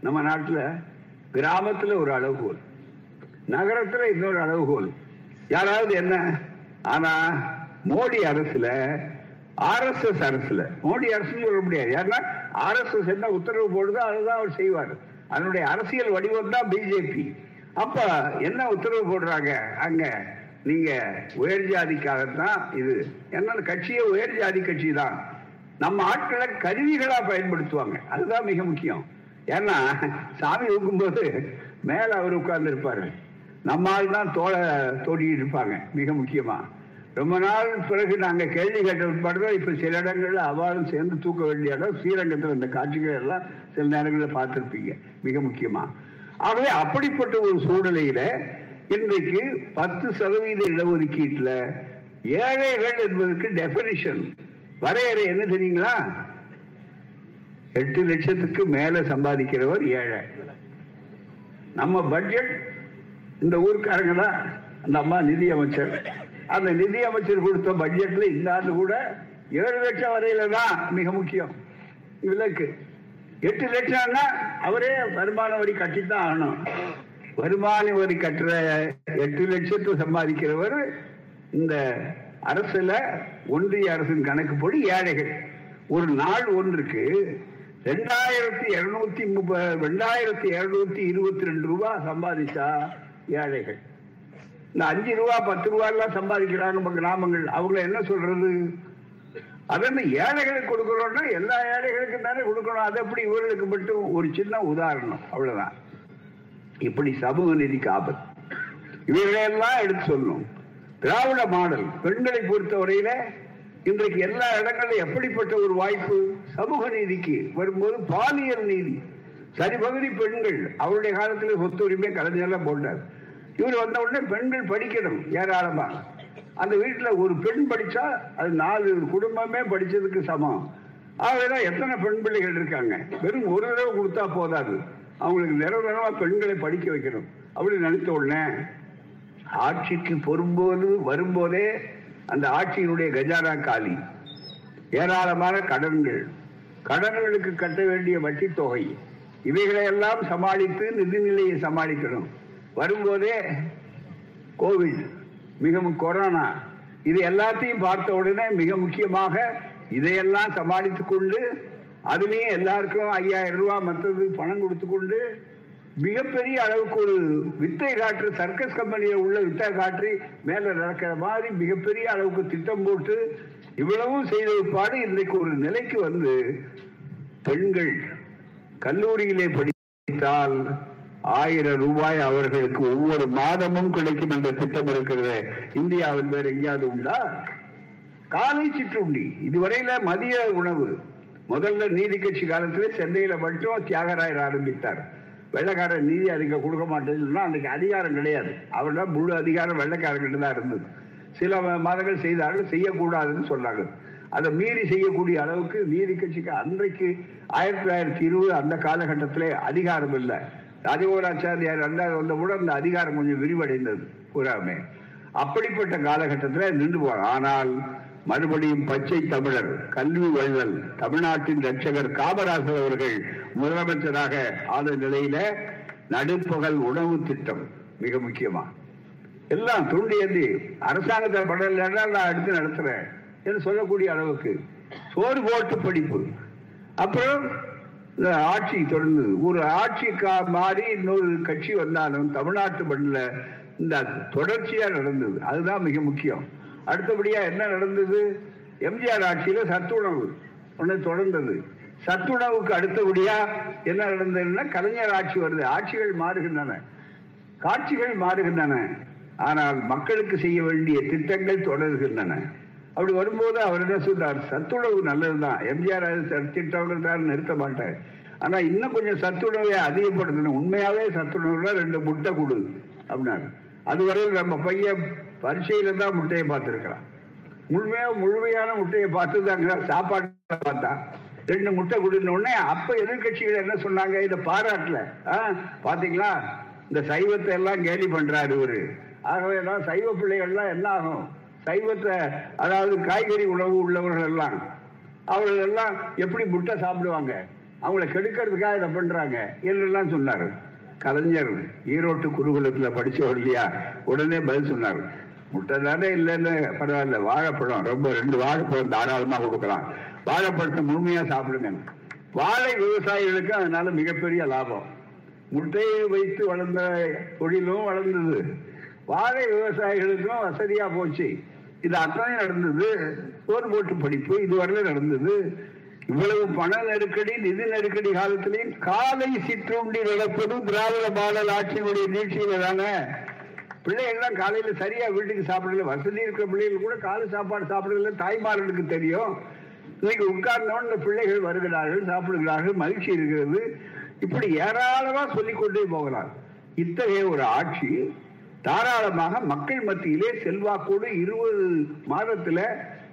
நம்ம நாட்டுல கிராமத்துல ஒரு அளவுகோல் நகரத்துல இன்னொரு அளவுகோல் யாராவது என்ன? ஆனா மோடி அரசுல ஆர்எஸ்எஸ் அரசுல மோடி அரசு சொல்ல முடியாது. ஏன்னா ஆர்எஸ்எஸ் என்ன உத்தரவு போடுதோ அதுதான் அவர் செய்வார். அதனுடைய அரசியல் வடிவம் தான் பிஜேபி. அப்ப என்ன உத்தரவு போடுறாங்க? அங்க நீங்க உயர் ஜாதிக்காகத்தான் இது. என்ன கட்சியே உயர் ஜாதி கட்சி தான். நம்ம ஆட்களை கருவிகளா பயன்படுத்துவாங்க. அதுதான் மிக முக்கியம். ஏன்னா சாமி ஊக்கும்போது மேல அவர் உட்கார்ந்து இருப்பாரு நம்ம ஆள் தான் தோலை தோண்டிட்டு இருப்பாங்க மிக முக்கியமா. ரொம்ப நாள் பிறகு நாங்க கேள்வி கேட்ட பிற்பாடு இப்ப சில இடங்கள்ல அவாலும் சேர்ந்து தூக்க வேண்டிய இடம் ஸ்ரீரங்கத்தில் இந்த காட்சிகள் எல்லாம் சில நேரங்களில் பார்த்திருப்பீங்க. மிக முக்கியமா. ஆகவே அப்படிப்பட்ட ஒரு சூழ்நிலையில இன்றைக்கு பத்து சதவீத இடஒதுக்கீட்டுல ஏழைகள் என்பதற்கு டெபினிஷன் வரையறை என்ன தெரியுங்களா? எட்டு லட்சத்துக்கு மேல சம்பாதிக்கிறவர் ஏழை. நம்ம பட்ஜெட் இந்த ஊருக்காரங்க தான் அந்த அம்மா நிதி அமைச்சர் அந்த நிதி அமைச்சர் கொடுத்த பட்ஜெட்ல இந்த ஆண்டு கூட ஏழு லட்சம் வரையில தான் மிக முக்கியம். விலக்கு எட்டு லட்சம்னா அவரே வருமான வரி கட்டித்தான் ஆகணும். வருமான வரி கட்டுற எட்டு லட்சத்தை சம்பாதிக்கிறவர் இந்த அரசுல ஒன்றிய அரசின் கணக்குப்படி ஏழைகள். ஒரு நாள் ஒன்றுக்கு ரெண்டாயிரத்தி இருநூத்தி முப்பது ரெண்டாயிரத்தி இருநூத்தி இருபத்தி ரெண்டு ரூபாய் சம்பாதிச்சா ஏழைகள். இந்த அஞ்சு ரூபா பத்து ரூபா எல்லாம் சம்பாதிக்கிறாங்க நம்ம கிராமங்கள். அவங்கள என்ன சொல்றது? அதென்ன ஏழைகளுக்கு கொடுக்குறோம்னா எல்லா ஏழைகளுக்கும் தானே கொடுக்கணும். அது எப்படி இவர்களுக்கு மட்டும் ஒரு சின்ன உதாரணம். அவ்வளவுதான். இப்படி சமூக நிதிக்கு ஆபத்து இவைகளையெல்லாம் எடுத்து சொல்லணும். திராவிட மாடல் பெண்களை பொறுத்தவரையில இன்றைக்கு எல்லா இடங்களிலும் எப்படிப்பட்ட ஒரு வாய்ப்பு? சமூக நீதிக்கு. வரும்போது பாலியல் நீதி. சரிபகுதி பெண்கள் அவருடைய காலத்தில் சொத்து உரிமை கலைஞர்லாம் போட்டார். இவர் வந்த உடனே பெண்கள் படிக்கணும் ஏராளமா. அந்த வீட்டில் ஒரு பெண் படிச்சா அது நாலு குடும்பமே படிச்சதுக்கு சமம். ஆகவேதான் எத்தனை பெண் பிள்ளைகள் இருக்காங்க? வெறும் ஒரு தடவை கொடுத்தா போதாது. அவங்களுக்கு நிரந்தரமா பெண்களை படிக்க வைக்கணும். அப்படி நினைத்த உடனே ஆட்சிக்கு பொறும்போது வரும்போதே அந்த ஆட்சியினுடைய கஜானா காலி. ஏராளமான கடன்கள். கடன்களுக்கு கட்ட வேண்டிய வட்டி தொகை. இவைகளையெல்லாம் சமாளித்து நிதிநிலையை சமாளிக்கணும். வரும்போதே கோவிட் மிக கொரோனா. இது எல்லாத்தையும் பார்த்த உடனே மிக முக்கியமாக இதையெல்லாம் சமாளித்துக் கொண்டு அதுலேயும் எல்லாருக்கும் ஐயாயிரம் ரூபாய் மற்றது பணம் கொடுத்து கொண்டு மிகப்பெரிய அளவுக்கு ஒரு வித்தை காற்று சர்க்கஸ் கம்பெனியில் உள்ள வித்தை காற்றி மேலே நடக்கிற மாதிரி மிகப்பெரிய அளவுக்கு திட்டம் போட்டு இவ்வளவும் செய்த பாடு இன்றைக்கு ஒரு நிலைக்கு வந்து பெண்கள் கல்லூரியிலே படித்தால் ஆயிரம் ரூபாய் அவர்களுக்கு ஒவ்வொரு மாதமும் கிடைக்கும் என்ற திட்டம் இருக்கிறது. இந்தியாவில் வேற எங்கேயாவது உண்டா? காலை சிற்றுண்டி. இதுவரையில மதிய உணவு. முதல்ல நீதி கட்சி காலத்துல சென்னையில மட்டும் தியாகராயர் ஆரம்பித்தார். வெள்ளக்காரன் நீதி அதிகம் கொடுக்க மாட்டேன்னு அன்னைக்கு அதிகாரம் கிடையாது. அவர்தான் முழு அதிகாரம் வெள்ளக்காரங்கிட்ட தான் இருந்தது. சில மாதங்கள் செய்தார்கள் செய்யக்கூடாதுன்னு சொன்னாங்க. அதை மீறி செய்யக்கூடிய அளவுக்கு நீதி கட்சிக்கு அன்றைக்கு ஆயிரத்தி தொள்ளாயிரத்தி இருபது அந்த காலகட்டத்திலே அதிகாரம் இல்லை. ராஜகோராச்சாரியார் ரெண்டாவது வந்த கூட அந்த அதிகாரம் கொஞ்சம் விரிவடைந்தது பூராமே அப்படிப்பட்ட காலகட்டத்தில் நின்று போவார் ஆனால் மறுபடியும் பச்சை தமிழர் கல்வி வள்ளல் தமிழ்நாட்டின் ரட்சகர் காமராசர் அவர்கள் முதலமைச்சராக ஆன நிலையில நடுப்பகல் உணவு திட்டம் மிக முக்கியமா எல்லாம் தூண்டியது அரசாங்கத்தில் படல நான் எடுத்து நடத்துறேன் என்று சொல்லக்கூடிய அளவுக்கு சோறு போட்டு படிப்பு. அப்புறம் ஆட்சி தொடர்ந்து ஒரு ஆட்சி மாறி இன்னொரு கட்சி வந்தாலும் தமிழ்நாட்டு மண்ணில் இந்த தொடர்ச்சியா நடந்தது. அதுதான் மிக முக்கியம். அடுத்தபடியா என்ன நடந்தது? எம்ஜிஆர் ஆட்சியில சத்துணவு ஒன்று தொடர்ந்தது. சத்துணவுக்கு அடுத்தபடியா என்ன நடந்ததுன்னா கலைஞர் ஆட்சி வருது. ஆட்சிகள் மாறுகின்றன. காட்சிகள் மாறுகின்றன. ஆனால் மக்களுக்கு செய்ய வேண்டிய திட்டங்கள் தொடர்கின்றன. அப்படி வரும்போது அவர் என்ன சொல்றார் சத்துணவு நல்லதுதான். எம்ஜிஆர் திட்டம் நிறுத்த மாட்டார். ஆனா இன்னும் கொஞ்சம் சத்துணவை அதிகப்படுத்தணும். உண்மையாவே சத்துணவுல ரெண்டு முட்டை கொடு அப்படின்னாரு. அதுவரையில் நம்ம பையன் பரிசையில தான் முட்டையை பார்த்துருக்கிறான். முழுமையா முழுமையான முட்டையை பார்த்து தான் சாப்பாடு பார்த்தான் ரெண்டு முட்டை கொடுத்த உடனே அப்ப எதிர்கட்சிகள் என்ன சொன்னாங்க? இதை பாராட்டல. பாத்தீங்களா? இந்த சைவத்தை எல்லாம் கேலி பண்றாரு இவரு. ஆகவே எல்லாம் சைவ பிள்ளைகள்லாம் என்ன ஆகும்? சைவத்தை அதாவது காய்கறி உணவு உள்ளவர்கள் எல்லாம் அவர்கள் எல்லாம் எப்படி முட்டை சாப்பிடுவாங்க? அவங்கள கெடுக்கிறதுக்காக இதை பண்றாங்க என்றெல்லாம் சொன்னார். கலைஞர் ஈரோட்டு குருகுலத்துல படிச்சவர் இல்லையா? உடனே பதில் சொன்னார். முட்டை தானே இல்லைன்னு பரவாயில்ல வாழைப்பழம் ரொம்ப ரெண்டு வாழைப்பழம் தாராளமா கொடுக்கலாம். வாழைப்பழத்தை முழுமையா சாப்பிடுங்க. வாழை விவசாயிகளுக்கு அதனால மிகப்பெரிய லாபம். முட்டையை வைத்து வளர்ந்த தொழிலும் வளர்ந்தது. வாழை விவசாயிகளுக்கும் வசதியா போச்சு. இது அத்தனை நடந்தது. ஒரு போட்டு படிப்பு இதுவரை நடந்தது. இவ்வளவு பண நெருக்கடி நிதி நெருக்கடி காலத்திலையும் காலை சிற்றுண்டி நடப்பதும் திராவிட பாடல் ஆட்சியினுடைய நீட்சியில தானே. பிள்ளைகள்லாம் காலையில சரியா வீட்டுக்கு சாப்பிடல வசதி இருக்கிற பிள்ளைகள் கூட காலை சாப்பாடு சாப்பிடல தாய்மார்களுக்கு தெரியும். இன்னைக்கு உட்கார்ந்தவன் இந்த பிள்ளைகள் வருகிறார்கள் சாப்பிடுகிறார்கள் மகிழ்ச்சி இருக்கிறது. இப்படி ஏராளமா சொல்லிக்கொண்டே போகலாம். இத்தகைய ஒரு ஆட்சி தாராளமாக மக்கள் மத்தியிலே செல்வாக்கோடு இருபது மாதத்துல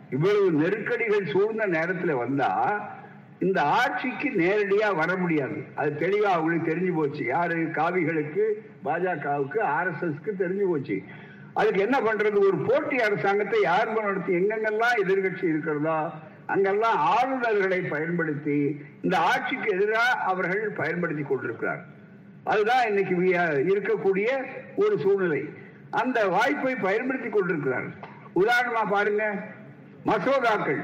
இவ்வளவு நெருக்கடிகள் சூழ்ந்த நேரத்துல வந்தா இந்த ஆட்சிக்கு நேரடியா வர முடியாது. அது தெளிவா அவங்களுக்கு தெரிஞ்சு போச்சு. யாரு? காவிகளுக்கு பாஜகவுக்கு ஆர் எஸ் எஸ்க்கு தெரிஞ்சு போச்சு. அதுக்கு என்ன பண்றது? ஒரு போட்டி அரசாங்கத்தை யார் நடத்தி எங்கெங்கெல்லாம் எதிர்கட்சி இருக்கிறதோ அங்கெல்லாம் ஆளுநர்களை பயன்படுத்தி இந்த ஆட்சிக்கு எதிராக அவர்கள் பயன்படுத்தி கொண்டிருக்கிறார் அதுதான் இன்னைக்கு இருக்கக்கூடிய ஒரு சூழ்நிலை. அந்த வாய்ப்பை பயன்படுத்தி கொண்டிருக்கிறார் உதாரணமா பாருங்க மசோதாக்கள்.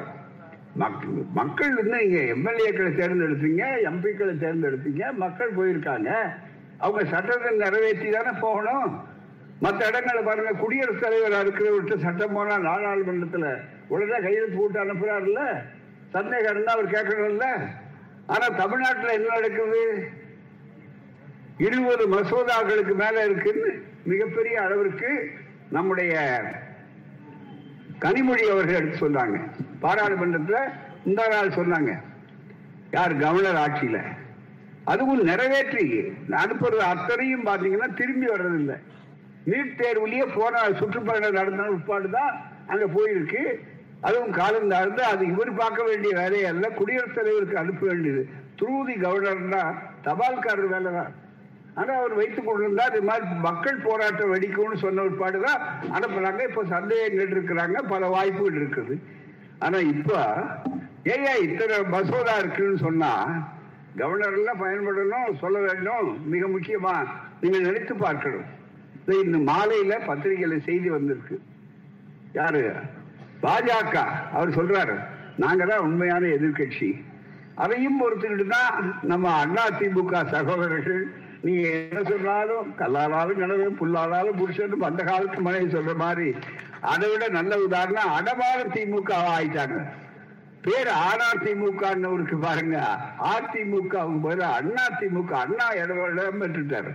மக்கள் வந்து நீங்க எம்எல்ஏக்களை தேர்ந்தெடுத்தீங்க எம்பிக்களை தேர்ந்தெடுத்தீங்க மக்கள் போயிருக்காங்க. அவங்க சட்டத்தை நிறைவேற்றி தானே போகணும். மற்ற இடங்களை பாருங்க குடியரசுத் தலைவராக இருக்கிறவர்கிட்ட சட்டம் போனா நாடாளுமன்றத்துல உடனே கையெழுத்து போட்டு அனுப்புறாருல்ல? சந்தேகம் இருந்தா அவர் கேட்கணும்ல? ஆனா தமிழ்நாட்டில் என்ன நடக்குது? இருபது மசோதாக்களுக்கு மேல இருக்குன்னு மிகப்பெரிய அளவிற்கு நம்முடைய கனிமொழி அவர்கள் எடுத்து சொன்னாங்க பாராளுமன்றத்தில் இந்த நாள் சொன்னாங்க. யார் கவர்னர் ஆட்சியில. அதுவும் நிறைவேற்றி அனுப்புறது அத்தனையும் பாத்தீங்கன்னா திரும்பி வர்றதில்லை. நீட் தேர்வுலயே போன சுற்றுப்பயணம் நடந்த உட்பாடு தான் அங்க போயிருக்கு. அதுவும் காலம் தாழ்ந்து அது இவர் பார்க்க வேண்டிய வேலையல்ல குடியரசுத் தலைவருக்கு அனுப்ப வேண்டியது. துருதி கவர்னர்னா தபால்காரர் வேலை தான் ஆனா அவர் வைத்துக் கொண்டிருந்தார். இது மாதிரி மக்கள் போராட்டம் வெடிக்கும்னு சொன்ன உட்பாடுதான் அனுப்புறாங்க. இப்ப சந்தேகங்கள் இருக்கிறாங்க. பல வாய்ப்புகள் இருக்குது. ஆனா இப்ப ஏயா இத்தனை மசோதா இருக்குன்னு சொன்னா கவர்னர் எல்லாம் பயன்படணும் சொல்ல வேண்டும். மிக முக்கியமா நீங்க நினைத்து பார்க்கணும். இந்த மாலையில பத்திரிகையில செய்தி வந்திருக்கு. யாரு? பாஜக. அவர் சொல்றாரு நாங்க தான் உண்மையான எதிர்கட்சி அதையும் பொறுத்துக்கிட்டு தான் நம்ம அண்ணா திமுக சகோதரர்கள் நீங்க என்ன சொன்னாலும் கல்லானாலும் கிணறு புல்லானாலும் புருஷன் அந்த காலத்து மனைவி சொல்ற மாதிரி. அதை விட நல்ல உதாரணம் அடமான திமுக ஆயிட்டாங்க. பேர் ஆனார் திமுக இருக்கு பாருங்க. அதிமுக பதில் அண்ணா திமுக அண்ணா இடம் பெற்றுட்டாரு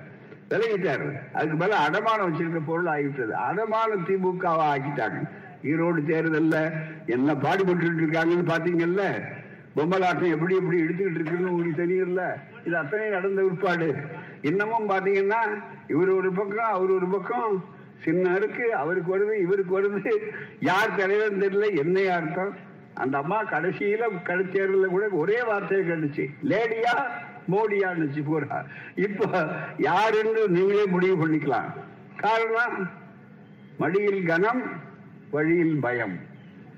விலகிட்டாரு. அதுக்கு மேல அடமானம் வச்சிருக்க பொருள் ஆகிவிட்டது. அடமானம் திமுக ஆக்கிட்டாங்க. ஈரோடு தேர்தல்ல என்ன பாடுபட்டு இருக்காங்கன்னு பாத்தீங்கல்ல பொம்மலாட்டம் எப்படி எப்படி எடுத்துக்கிட்டு இருக்குன்னு உங்களுக்கு தெரியல இது அத்தனை நடந்த உட்பாடு இன்னமும் பாத்தீங்கன்னா இவர் ஒரு பக்கம் அவர் ஒரு பக்கம். சின்னருக்கு அவருக்கு வருது இவருக்கு வருது. யார் தலைவர் தெரியல என்னையா அர்த்தம். அந்த அம்மா கடைசியில கடைச்சேரில் கூட ஒரே வார்த்தையை கண்டுச்சு லேடியா மோடியான்னு போறா. இப்ப யாருன்னு நீங்களே முடிவு பண்ணிக்கலாம். காரணம் மடியில் கனம் வழியில் பயம்.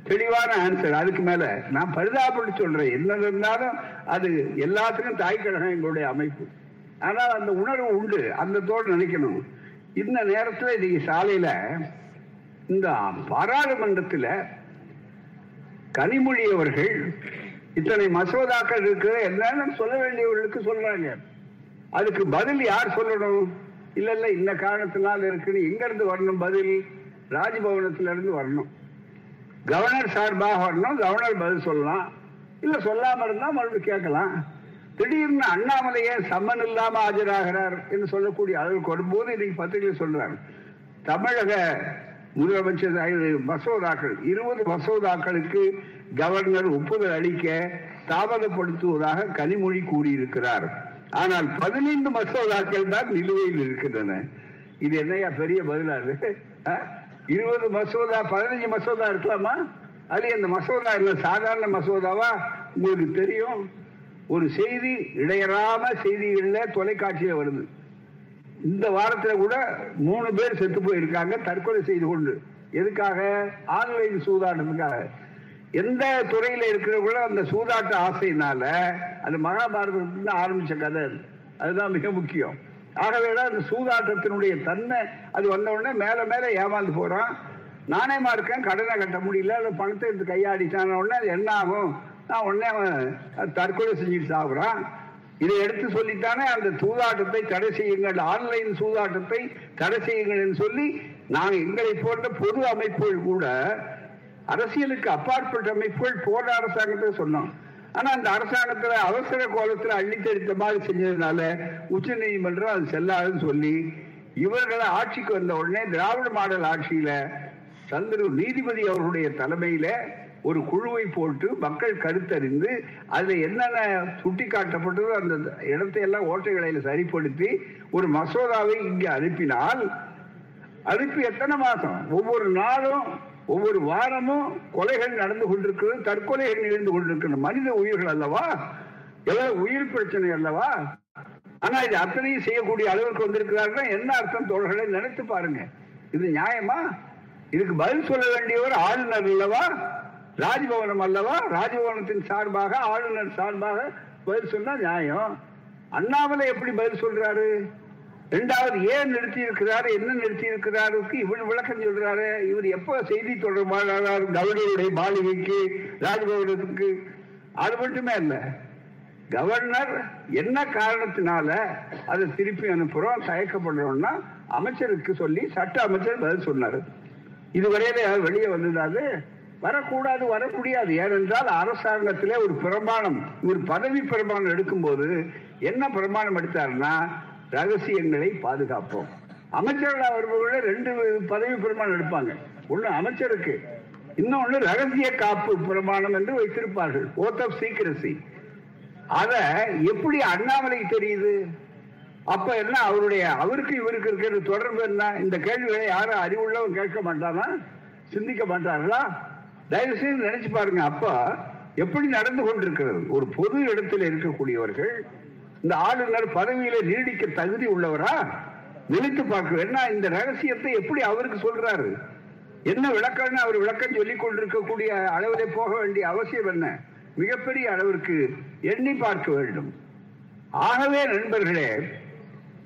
தெளிவான ஆன்சர் அதுக்கு மேல நான் பரிதாபப்பட்டு சொல்றேன். என்ன இருந்தாலும் அது எல்லாத்துக்கும் தாய் கழகம் எங்களுடைய அமைப்பு. ஆனால் அந்த உணர்வு உண்டு. அந்த தோடு நினைக்கணும். இந்த நேரத்தில் இன்னைக்கு சாலையில இந்த பாராளுமன்றத்தில் கனிமொழி அவர்கள் இத்தனை மசோதாக்கள் இருக்கிற என்னன்னு சொல்ல வேண்டியவர்களுக்கு சொல்றாங்க. அதுக்கு பதில் யார் சொல்லணும்? இல்ல இல்ல இந்த காரணத்தினால் இருக்குன்னு எங்க இருந்து வரணும் பதில். ராஜ்பவனத்துல இருந்து வரணும். கவர்னர் சார்பாக வரணும் கவர்னர் பதில் சொல்லலாம். இல்ல சொல்லாம இருந்தா மறுபடியும் கேட்கலாம். திடீர்னு அண்ணாமலையே சம்மன் இல்லாம ஆஜராகிறார் என்று சொல்லக்கூடிய அளவுக்கு வரும்போது இன்னைக்கு பத்திரிகை சொல்றார் தமிழக முதலமைச்சர் மசோதாக்கள் இருபது மசோதாக்களுக்கு கவர்னர் ஒப்புதல் அளிக்க தாமதப்படுத்துவதாக கனிமொழி கூறியிருக்கிறார். ஆனால் பதினைந்து மசோதாக்கள் தான் நிலுவையில் இருக்கின்றன. இது என்னையா பெரிய பதிலாது இருபது மசோதா பதினஞ்சு மசோதா இருக்கலாமா? அது அந்த மசோதா இல்லை சாதாரண மசோதாவா? உங்களுக்கு தெரியும். ஒரு செய்தி இடையறாம செய்திகள்ல தொலைக்காட்சியில வருது. இந்த வாரத்துல கூட மூணு பேர் செத்து போயிருக்காங்க தற்கொலை செய்து கொண்டு. எதுக்காக? ஆன்லைன் சூதாட்டத்துக்காக. எந்த துறையில இருக்கிறவங்களும் அந்த சூதாட்ட ஆசையினால அது மகாபாரதத்துல ஆரம்பிச்ச கதை அது. அதுதான் மிக முக்கியம். ஆகவேதான் அந்த சூதாட்டத்தினுடைய தன்மை. அது வந்தவுடனே மேல மேல ஏமாந்து போறான். நாணயமா இருக்கேன் கடனை கட்ட முடியல அந்த பணத்தை எடுத்து கையாடிட்டான உடனே அது என்ன ஆகும்? நான் உடனே அவன் தற்கொலை செஞ்சுட்டு சாகுறான் இதை எடுத்து சொல்லித்தானே அந்த சூதாட்டத்தை தடை செய்யுங்கள் ஆன்லைன் சூதாட்டத்தை தடை செய்யுங்கள் என்று சொல்லி நாங்கள் எங்களை போன்ற பொது அமைப்புகள் கூட அரசியலுக்கு அப்பாற்பட்ட அமைப்புகள் போன்ற அரசாங்கத்தை சொன்னோம் ஆனா அந்த அரசாங்கத்துல அவசர கோலத்துல அள்ளித்தெடுத்த மாதிரி செஞ்சதுனால உச்ச நீதிமன்றம் அது செல்லாதுன்னு சொல்லி இவர்களை ஆட்சிக்கு வந்த உடனே திராவிட மாடல் ஆட்சியில சந்திர நீதிபதி அவர்களுடைய தலைமையில ஒரு குழுவை போட்டு மக்கள் கருத்தறிந்து அதுல என்னென்ன சுட்டி காட்டப்பட்டதோ அந்த இடத்தை எல்லாம் ஓட்டைகளை சரிப்படுத்தி ஒரு மசோதாவை இங்கே அனுப்பினால் அனுப்பி எத்தனை மாசம் ஒவ்வொரு நாளும் ஒவ்வொரு வாரமும் கொலைகள் நடந்து கொண்டிருக்கிறது தற்கொலைகள் நிகழ்ந்து கொண்டிருக்கிறது மனித உயிர்கள் அல்லவா? எவ்வளவு உயிர் பிரச்சனை அல்லவா? ஆனா இது அத்தனையும் செய்யக்கூடிய அளவுக்கு வந்திருக்கிறார்கள். என்ன அர்த்தம் தோழர்களை? நினைத்து பாருங்க. இது நியாயமா? இதுக்கு பதில் சொல்ல வேண்டியவர் ஆளுநர் அல்லவா? ராஜ்பவனம் அல்லவா? ராஜ்பவனத்தின் சார்பாக ஆளுநர் சார்பாக பதில் சொன்னா நியாயம். அண்ணாமலை எப்படி பதில் சொல்றாரு? இரண்டாவது ஏன் நிறுத்தி இருக்கிறாரு என்ன நிறுத்தி இருக்கிறாருக்கு இவர் விளக்கம் சொல்றாரு. இவர் எப்ப செய்தி தொடர்பாளர் கவர்னருடைய மாளிகைக்கு ராஜ்பவனத்துக்கு அது மட்டுமே இல்ல கவர்னர் என்ன காரணத்தினால அதை திருப்பி அனுப்புறோம் தயக்கப்படுறோம்னா அமைச்சருக்கு சொல்லி சட்ட அமைச்சர் பதில் சொன்னார். இதுவரையில யாரும் வெளியே வந்ததாது வரக்கூடாது வர முடியாது. ஏனென்றால் அரசாங்கத்திலே ஒரு பிரமாணம் ஒரு பதவி பிரமாணம் எடுக்கும்போது என்ன பிரமாணம் எடுத்தாருன்னா ரகசியங்களை பாதுகாப்போம். அமைச்சர்களா வருபவர்கள ரெண்டு பதவி பிரமாணம் எடுப்பாங்க. ஒண்ணு அமைச்சருக்கு இன்னொன்னு ரகசிய காப்பு பிரமாணம் என்று வைத்திருப்பார்கள். ஓத் ஆஃப் சீக்கிரசி அத எப்படி அண்ணாமலை தெரியுது? அப்ப என்ன அவருடைய அவருக்கு இவருக்கு இருக்கிற தொடர்பு என்ன? இந்த கேள்விகளை யாரும் அறிவுள்ளவன் கேட்க மாட்டானா சிந்திக்க மாட்டார்களா? தயவு செய்து நினைச்சு பாருங்க. அப்ப எப்படி நடந்து கொண்டிருக்கிறது? ஒரு பொது இடத்தில் இருக்கக்கூடியவர்கள் இந்த ஆளுநர் பதவியில நீடிக்க தகுதி உள்ளவரா? நினைத்து பார்க்க என்ன இந்த ரகசியத்தை எப்படி அவருக்கு சொல்றாரு? என்ன விளக்கம்னு அவர் விளக்கம் சொல்லிக் கொண்டிருக்கக்கூடிய அளவிலே போக வேண்டிய அவசியம் என்ன? மிகப்பெரிய அளவிற்கு எண்ணி பார்க்க வேண்டும். ஆகவே நண்பர்களே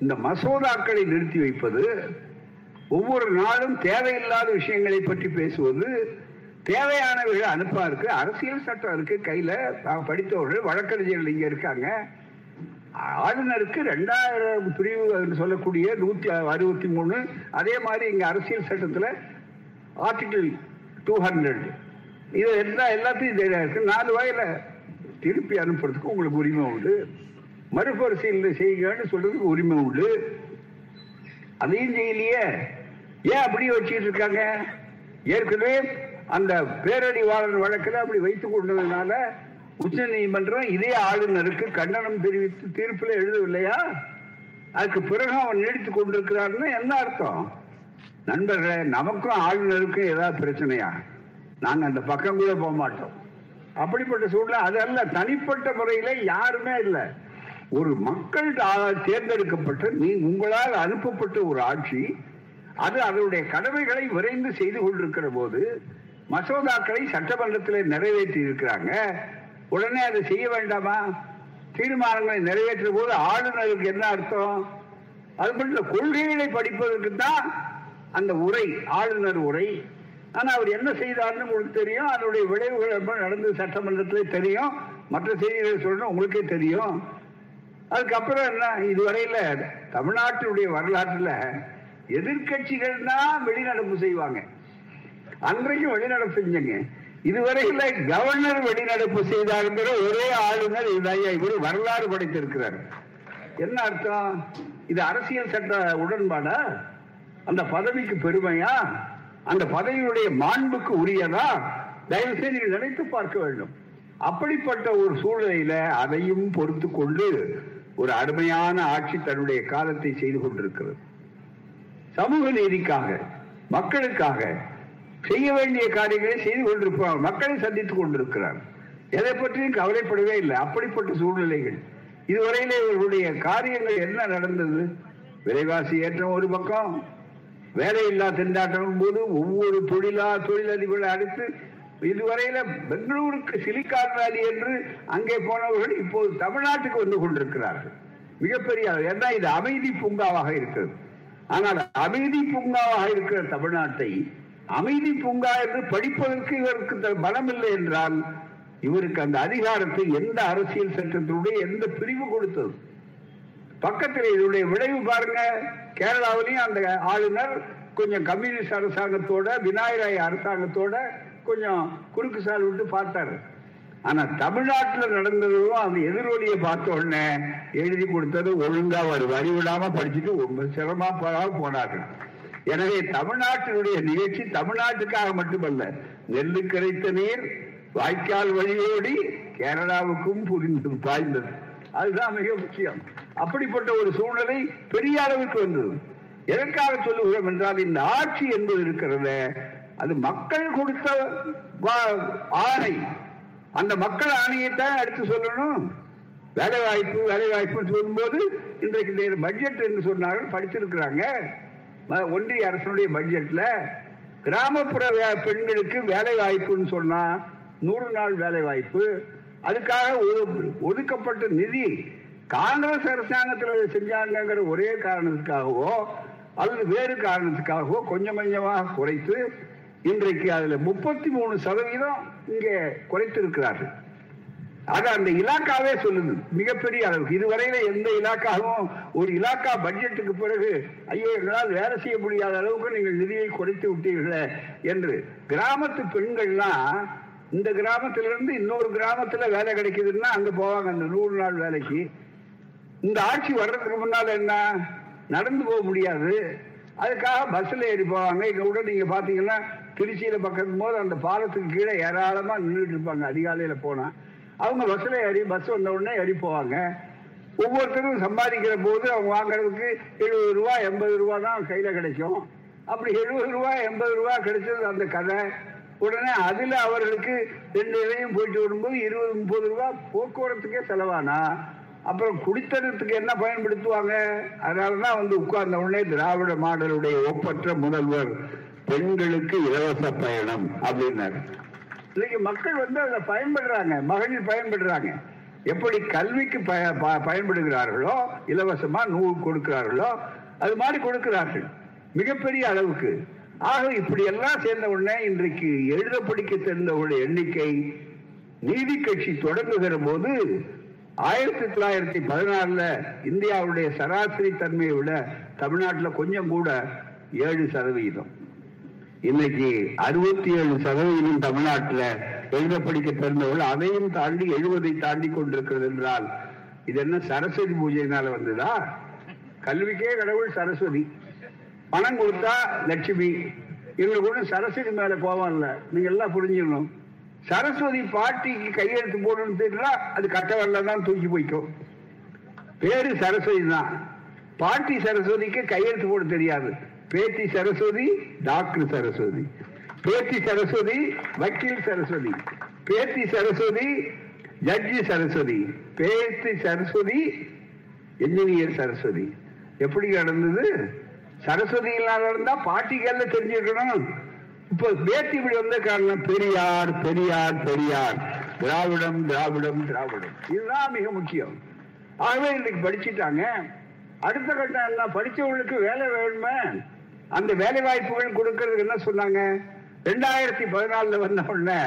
இந்த மசோதாக்களை நிறுத்தி வைப்பது ஒவ்வொரு நாளும் தேவையில்லாத விஷயங்களை பற்றி பேசுவது தேவையானவர்கள் அனுப்பா இருக்கு அரசியல் சட்டம் இருக்கு கையில படித்தவர்கள் வழக்கறிஞர்கள் இங்க இருக்காங்க. ஆளுநருக்கு ரெண்டாயிரம் பிரிவு சொல்லக்கூடிய நூத்தி அறுபத்தி மூணு அதே மாதிரி இங்க அரசியல் சட்டத்துல ஆர்டிகிள் டூ ஹண்ட்ரட் இது எல்லா எல்லாத்தையும் இருக்கு. நாலு வகையில திருப்பி அனுப்புறதுக்கு உங்களுக்கு உரிமை உண்டு. மறுபரிசீலனை செய்யுங்கன்னு சொல்றதுக்கு உரிமை உண்டு. அதையும் செய்யலையே. ஏன் அப்படியே வச்சுட்டு இருக்காங்க? ஏற்கனவே அந்த பேரடிவாளர் வழக்கில் அப்படி வைத்துக் கொண்டதுனால உச்ச நீதிமன்றம் இதே ஆளுநருக்கு கண்டனம் தெரிவித்து தீர்ப்பில் எழுதவில்லையா? அதுக்கு பிறகு அவன் நீடித்து கொண்டிருக்கிறார்னு என்ன அர்த்தம்? நண்பர்களே நமக்கும் ஆளுநருக்கும் ஏதாவது பிரச்சனையா? நாங்கள் அந்த பக்கம் கூட போக மாட்டோம். அப்படிப்பட்ட சூழ்நிலை அதல்ல தனிப்பட்ட முறையில யாருமே இல்லை. ஒரு மக்கள் தேர்ந்தெடுக்கப்பட்ட நீ உங்களால் அனுப்பப்பட்ட ஒரு ஆட்சி அது அதனுடைய கடமைகளை விரைந்து செய்து கொண்டிருக்கிற போது மசோதாக்களை சட்டமன்றத்தில் நிறைவேற்றி இருக்கிறாங்க உடனே அதை செய்ய வேண்டாமா? தீர்மானங்களை நிறைவேற்ற போது ஆளுநருக்கு என்ன அர்த்தம்? அது மட்டும் கொள்கைகளை படிப்பதற்கு தான் அந்த உரை ஆளுநர் உரை. ஆனா அவர் என்ன செய்தார்னு உங்களுக்கு தெரியும். அதனுடைய விளைவுகள் எப்ப நடந்தது சட்டமன்றத்திலே தெரியும். மற்ற செய்திகளை சொல்லணும் உங்களுக்கே தெரியும். அதுக்கப்புறம் என்ன? இதுவரையில தமிழ்நாட்டினுடைய வரலாற்றுல எதிர்கட்சிகள் தான் வெளிநடப்பு செய்வாங்க. அன்றைக்கும் வெளிநடப்பு செஞ்சங்க. இதுவரையில் கவர்னர் வெளிநடப்பு செய்தாருங்கிற ஒரே ஆளுநர் இவர் வரலாறு படைத்திருக்கிறார். என்ன அர்த்தம்? இது அரசியல் சட்ட உடன்பாடா? அந்த பதவிக்கு பெருமையா? அந்த பதவியுடைய மாண்புக்கு உரியதா? தயவு செய்து நீங்கள் நினைத்து பார்க்க வேண்டும். அப்படிப்பட்ட ஒரு சூழ்நிலையில அதையும் பொறுத்து கொண்டு ஒரு அருமையான ஆட்சி தன்னுடைய காலத்தை செய்து கொண்டிருக்கிறது. சமூக நீதிக்காக மக்களுக்காக செய்ய வேண்டிய காரியங்களை செய்து கொண்டிருப்பார். மக்களை சந்தித்துக் கொண்டிருக்கிறார். எதை பற்றியும் கவலைப்படவே இல்லை. அப்படிப்பட்ட சூழ்நிலைகள். இதுவரையிலே இவர்களுடைய காரியங்கள் என்ன நடந்தது? விலைவாசி ஏற்றம் ஒரு பக்கம். வேலையில்லா திண்டாட்டம் போது ஒவ்வொரு தொழிலா தொழிலதிபர்களை அடுத்து இதுவரையில பெங்களூருக்கு சிலிக்கான் வேலி என்று அங்கே போனவர்கள் இப்போது தமிழ்நாட்டுக்கு வந்து கொண்டிருக்கிறார்கள். மிகப்பெரிய ஏன்னா இது அமைதி பூங்காவாக இருக்கிறது. ஆனால் அமைதி பூங்காவாக இருக்கிற தமிழ்நாட்டை அமைதி பூங்கா என்று படிப்பதற்கு இவருக்கு த- இல்லை என்றால் இவருக்கு அந்த அதிகாரத்தை எந்த அரசியல் சட்டத்தினுடைய எந்த பிரிவு கொடுத்தது? பக்கத்தில் இதனுடைய விளைவு பாருங்க. கேரளாவிலையும் அந்த ஆளுநர் கொஞ்சம் கம்யூனிஸ்ட் அரசாங்கத்தோட விநாயகராய அரசாங்கத்தோட கொஞ்சம் குறுக்கு சால் விட்டு பார்த்தாரு. ஆனா தமிழ்நாட்டில் நடந்ததும் அந்த எதிரொலியை பார்த்த உடனே எழுதி கொடுத்தது ஒழுங்கா ஒரு வழி விடாம படிச்சுட்டு ரொம்ப சிரமமா போனார்கள். எனவே தமிழ்நாட்டினுடைய நிகழ்ச்சி தமிழ்நாட்டுக்காக மட்டுமல்ல நெல்லு கிடைத்த நீர் வாய்க்கால் வழியோடி கேரளாவுக்கும் புரிந்து பாய்ந்தது. அதுதான் மிக முக்கியம். அப்படிப்பட்ட ஒரு சூழ்நிலை பெரிய அளவுக்கு வந்தது. எதற்காக சொல்லுகிறோம் என்றால் இந்த ஆட்சி என்பது இருக்கிறத அது மக்கள் கொடுத்த வா- ஆணை. அந்த மக்கள் ஆணையைத்தான் எடுத்து சொல்லணும். வேலை வாய்ப்பு வேலை வாய்ப்பு சொல்லும்போது இன்றைக்கு இந்த பட்ஜெட் என்று சொன்னார்கள் படிச்சிருக்கிறாங்க ஒன்றிய அரசனுடைய பட்ஜெட்ல கிராமப்புற வே- பெண்களுக்கு வேலை வாய்ப்புன்னு சொன்னா நூறு நாள் வேலை வாய்ப்பு அதுக்காக ஒதுக்கப்பட்ட நிதி காங்கிரஸ் அரசாங்கத்தில் செஞ்சாங்கிற ஒரே காரணத்துக்காகவோ அல்லது வேறு காரணத்துக்காகவோ கொஞ்சம் கொஞ்சமாக குறைத்து இன்றைக்கு அதில் முப்பத்தி மூணு சதவீதம் இங்கே குறைத்திருக்கிறார்கள். அது அந்த இலாக்காவே சொல்லுது. மிகப்பெரிய அளவுக்கு இதுவரையில எந்த இலாக்காவும் ஒரு இலாக்கா பட்ஜெட்டுக்கு பிறகு ஐயோ எங்களால் வேலை செய்ய முடியாத அளவுக்கு நீங்கள் நிதியை குறைத்து விட்டீர்களே என்று. கிராமத்து பெண்கள்லாம் இந்த கிராமத்திலிருந்து இன்னொரு கிராமத்துல வேலை கிடைக்குதுன்னா அங்க போவாங்க. அந்த நூறு நாள் வேலைக்கு. இந்த ஆட்சி வர்றதுக்கு முன்னால என்ன? நடந்து போக முடியாது. அதுக்காக பஸ்ல ஏறி போவாங்க. இங்க கூட நீங்க பாத்தீங்கன்னா திருச்சியில பக்கத்து போது அந்த பாலத்துக்கு கீழே ஏராளமா நின்றுட்டு இருப்பாங்க. அதிகாலையில போனா. அவங்க பஸ்ல ஏறி பஸ் வந்த உடனே ஏறி போவாங்க. ஒவ்வொருத்தரும் சம்பாதிக்கிற போது அவங்க வாங்குறதுக்கு எழுபது ரூபா எண்பது ரூபா தான் கையில கிடைக்கும். அப்படி எழுபது ரூபா எண்பது ரூபா கிடைச்சது அந்த கதை. உடனே அதுல அவர்களுக்கு ரெண்டு இலையும் போயிட்டு வரும்போது இருபது முப்பது ரூபா போக்குவரத்துக்கே செலவானா? அப்புறம் குடித்தனத்துக்கு என்ன பயன்படுத்துவாங்க? அதனாலதான் வந்து உட்கார்ந்த உடனே திராவிட மாடலுடைய ஒப்பற்ற முதல்வர் பெண்களுக்கு இலவச பயணம் அப்படின்னாரு. இன்னைக்கு மக்கள் வந்து அதை பயன்படுறாங்க மகளிர் பயன்படுறாங்க. எப்படி கல்விக்கு பய- ப- பயன்படுகிறார்களோ இலவசமா நூல் கொடுக்கிறார்களோ அது மாதிரி கொடுக்கிறார்கள். மிகப்பெரிய அளவுக்கு. ஆக இப்படி எல்லாம் சேர்ந்த உடனே இன்றைக்கு எழுத படிக்க தெரிந்தவர்களுடைய எண்ணிக்கை நீதி கட்சி தொடங்குகிற போது ஆயிரத்தி தொள்ளாயிரத்தி பதினாறுல இந்தியாவுடைய சராசரி தன்மையை விட தமிழ்நாட்டில் கொஞ்சம் கூட ஏழு சதவீதம். இன்னைக்கு அறுபத்தி ஏழு சதவீதம் தமிழ்நாட்டில் எழுத படிக்க பிறந்தவர்கள் அதையும் தாண்டி எழுபதை தாண்டி கொண்டிருக்கிறது என்றால் இது என்ன சரஸ்வதி பூஜையினால வந்ததா? கல்விக்கே கடவுள் சரஸ்வதி. பணம் கொடுத்தா லட்சுமி. எங்களுக்கு கூட சரஸ்வதி மேல கோபம் நீங்க எல்லாம் புரிஞ்சுக்கணும். சரஸ்வதி பாட்டிக்கு கையெழுத்து போடணும்னு தெரியல அது கட்டவரில் தான் தூக்கி போய்க்கும். பேரு சரஸ்வதி தான். பாட்டி சரஸ்வதிக்கு கையெழுத்து போட தெரியாது. பேத்தி சரஸ்வதி டாக்டர் சரஸ்வதி. பேத்தி சரஸ்வதி வக்கீல் சரஸ்வதி. பேத்தி சரஸ்வதி ஜட்ஜி சரஸ்வதி. பேத்தி சரஸ்வதி என்ஜினியர் சரஸ்வதி. எப்படி நடந்தது? சரஸ்வதி இல்லாத இருந்தா பாட்டிகள்ல தெரிஞ்சுக்கணும். இப்போ பேத்தி இப்படி வந்த காரணம் பெரியார் பெரியார் பெரியார். திராவிடம் திராவிடம் திராவிடம். இதுதான் மிக முக்கியம். ஆகவே இன்னைக்கு படிச்சுட்டாங்க. அடுத்த கட்டம் எல்லாம் படிச்சவங்களுக்கு வேலை வேணுமே. அந்த வேலை வாய்ப்புகள் கொடுக்கறதுக்கு என்ன சொன்னாங்க? ரெண்டாயிரத்தி பதினாலுல வந்த உடனே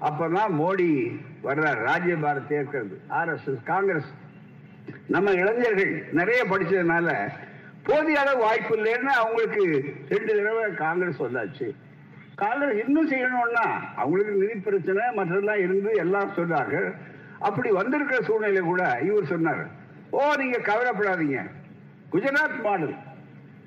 அப்பதான் மோடி வர்றார் ராஜ்ய பாரத் ஏற்கிறது. RSS Congress. நம்ம இளைஞர்கள் நிறைய படிச்சதுனால போதிய அளவு வாய்ப்பு இல்லைன்னு அவங்களுக்கு ரெண்டு தடவை காங்கிரஸ் வந்தாச்சு காங்கிரஸ் இன்னும் செய்யணும்னா அவங்களுக்கு நிதி பிரச்சனை மற்றதெல்லாம் இருந்து எல்லாம் சொன்னாங்க அப்படி வந்திருக்கிற சூழ்நிலை கூட இவர் சொன்னார் ஓ நீங்க கவலைப்படாதீங்க. குஜராத் மாடல்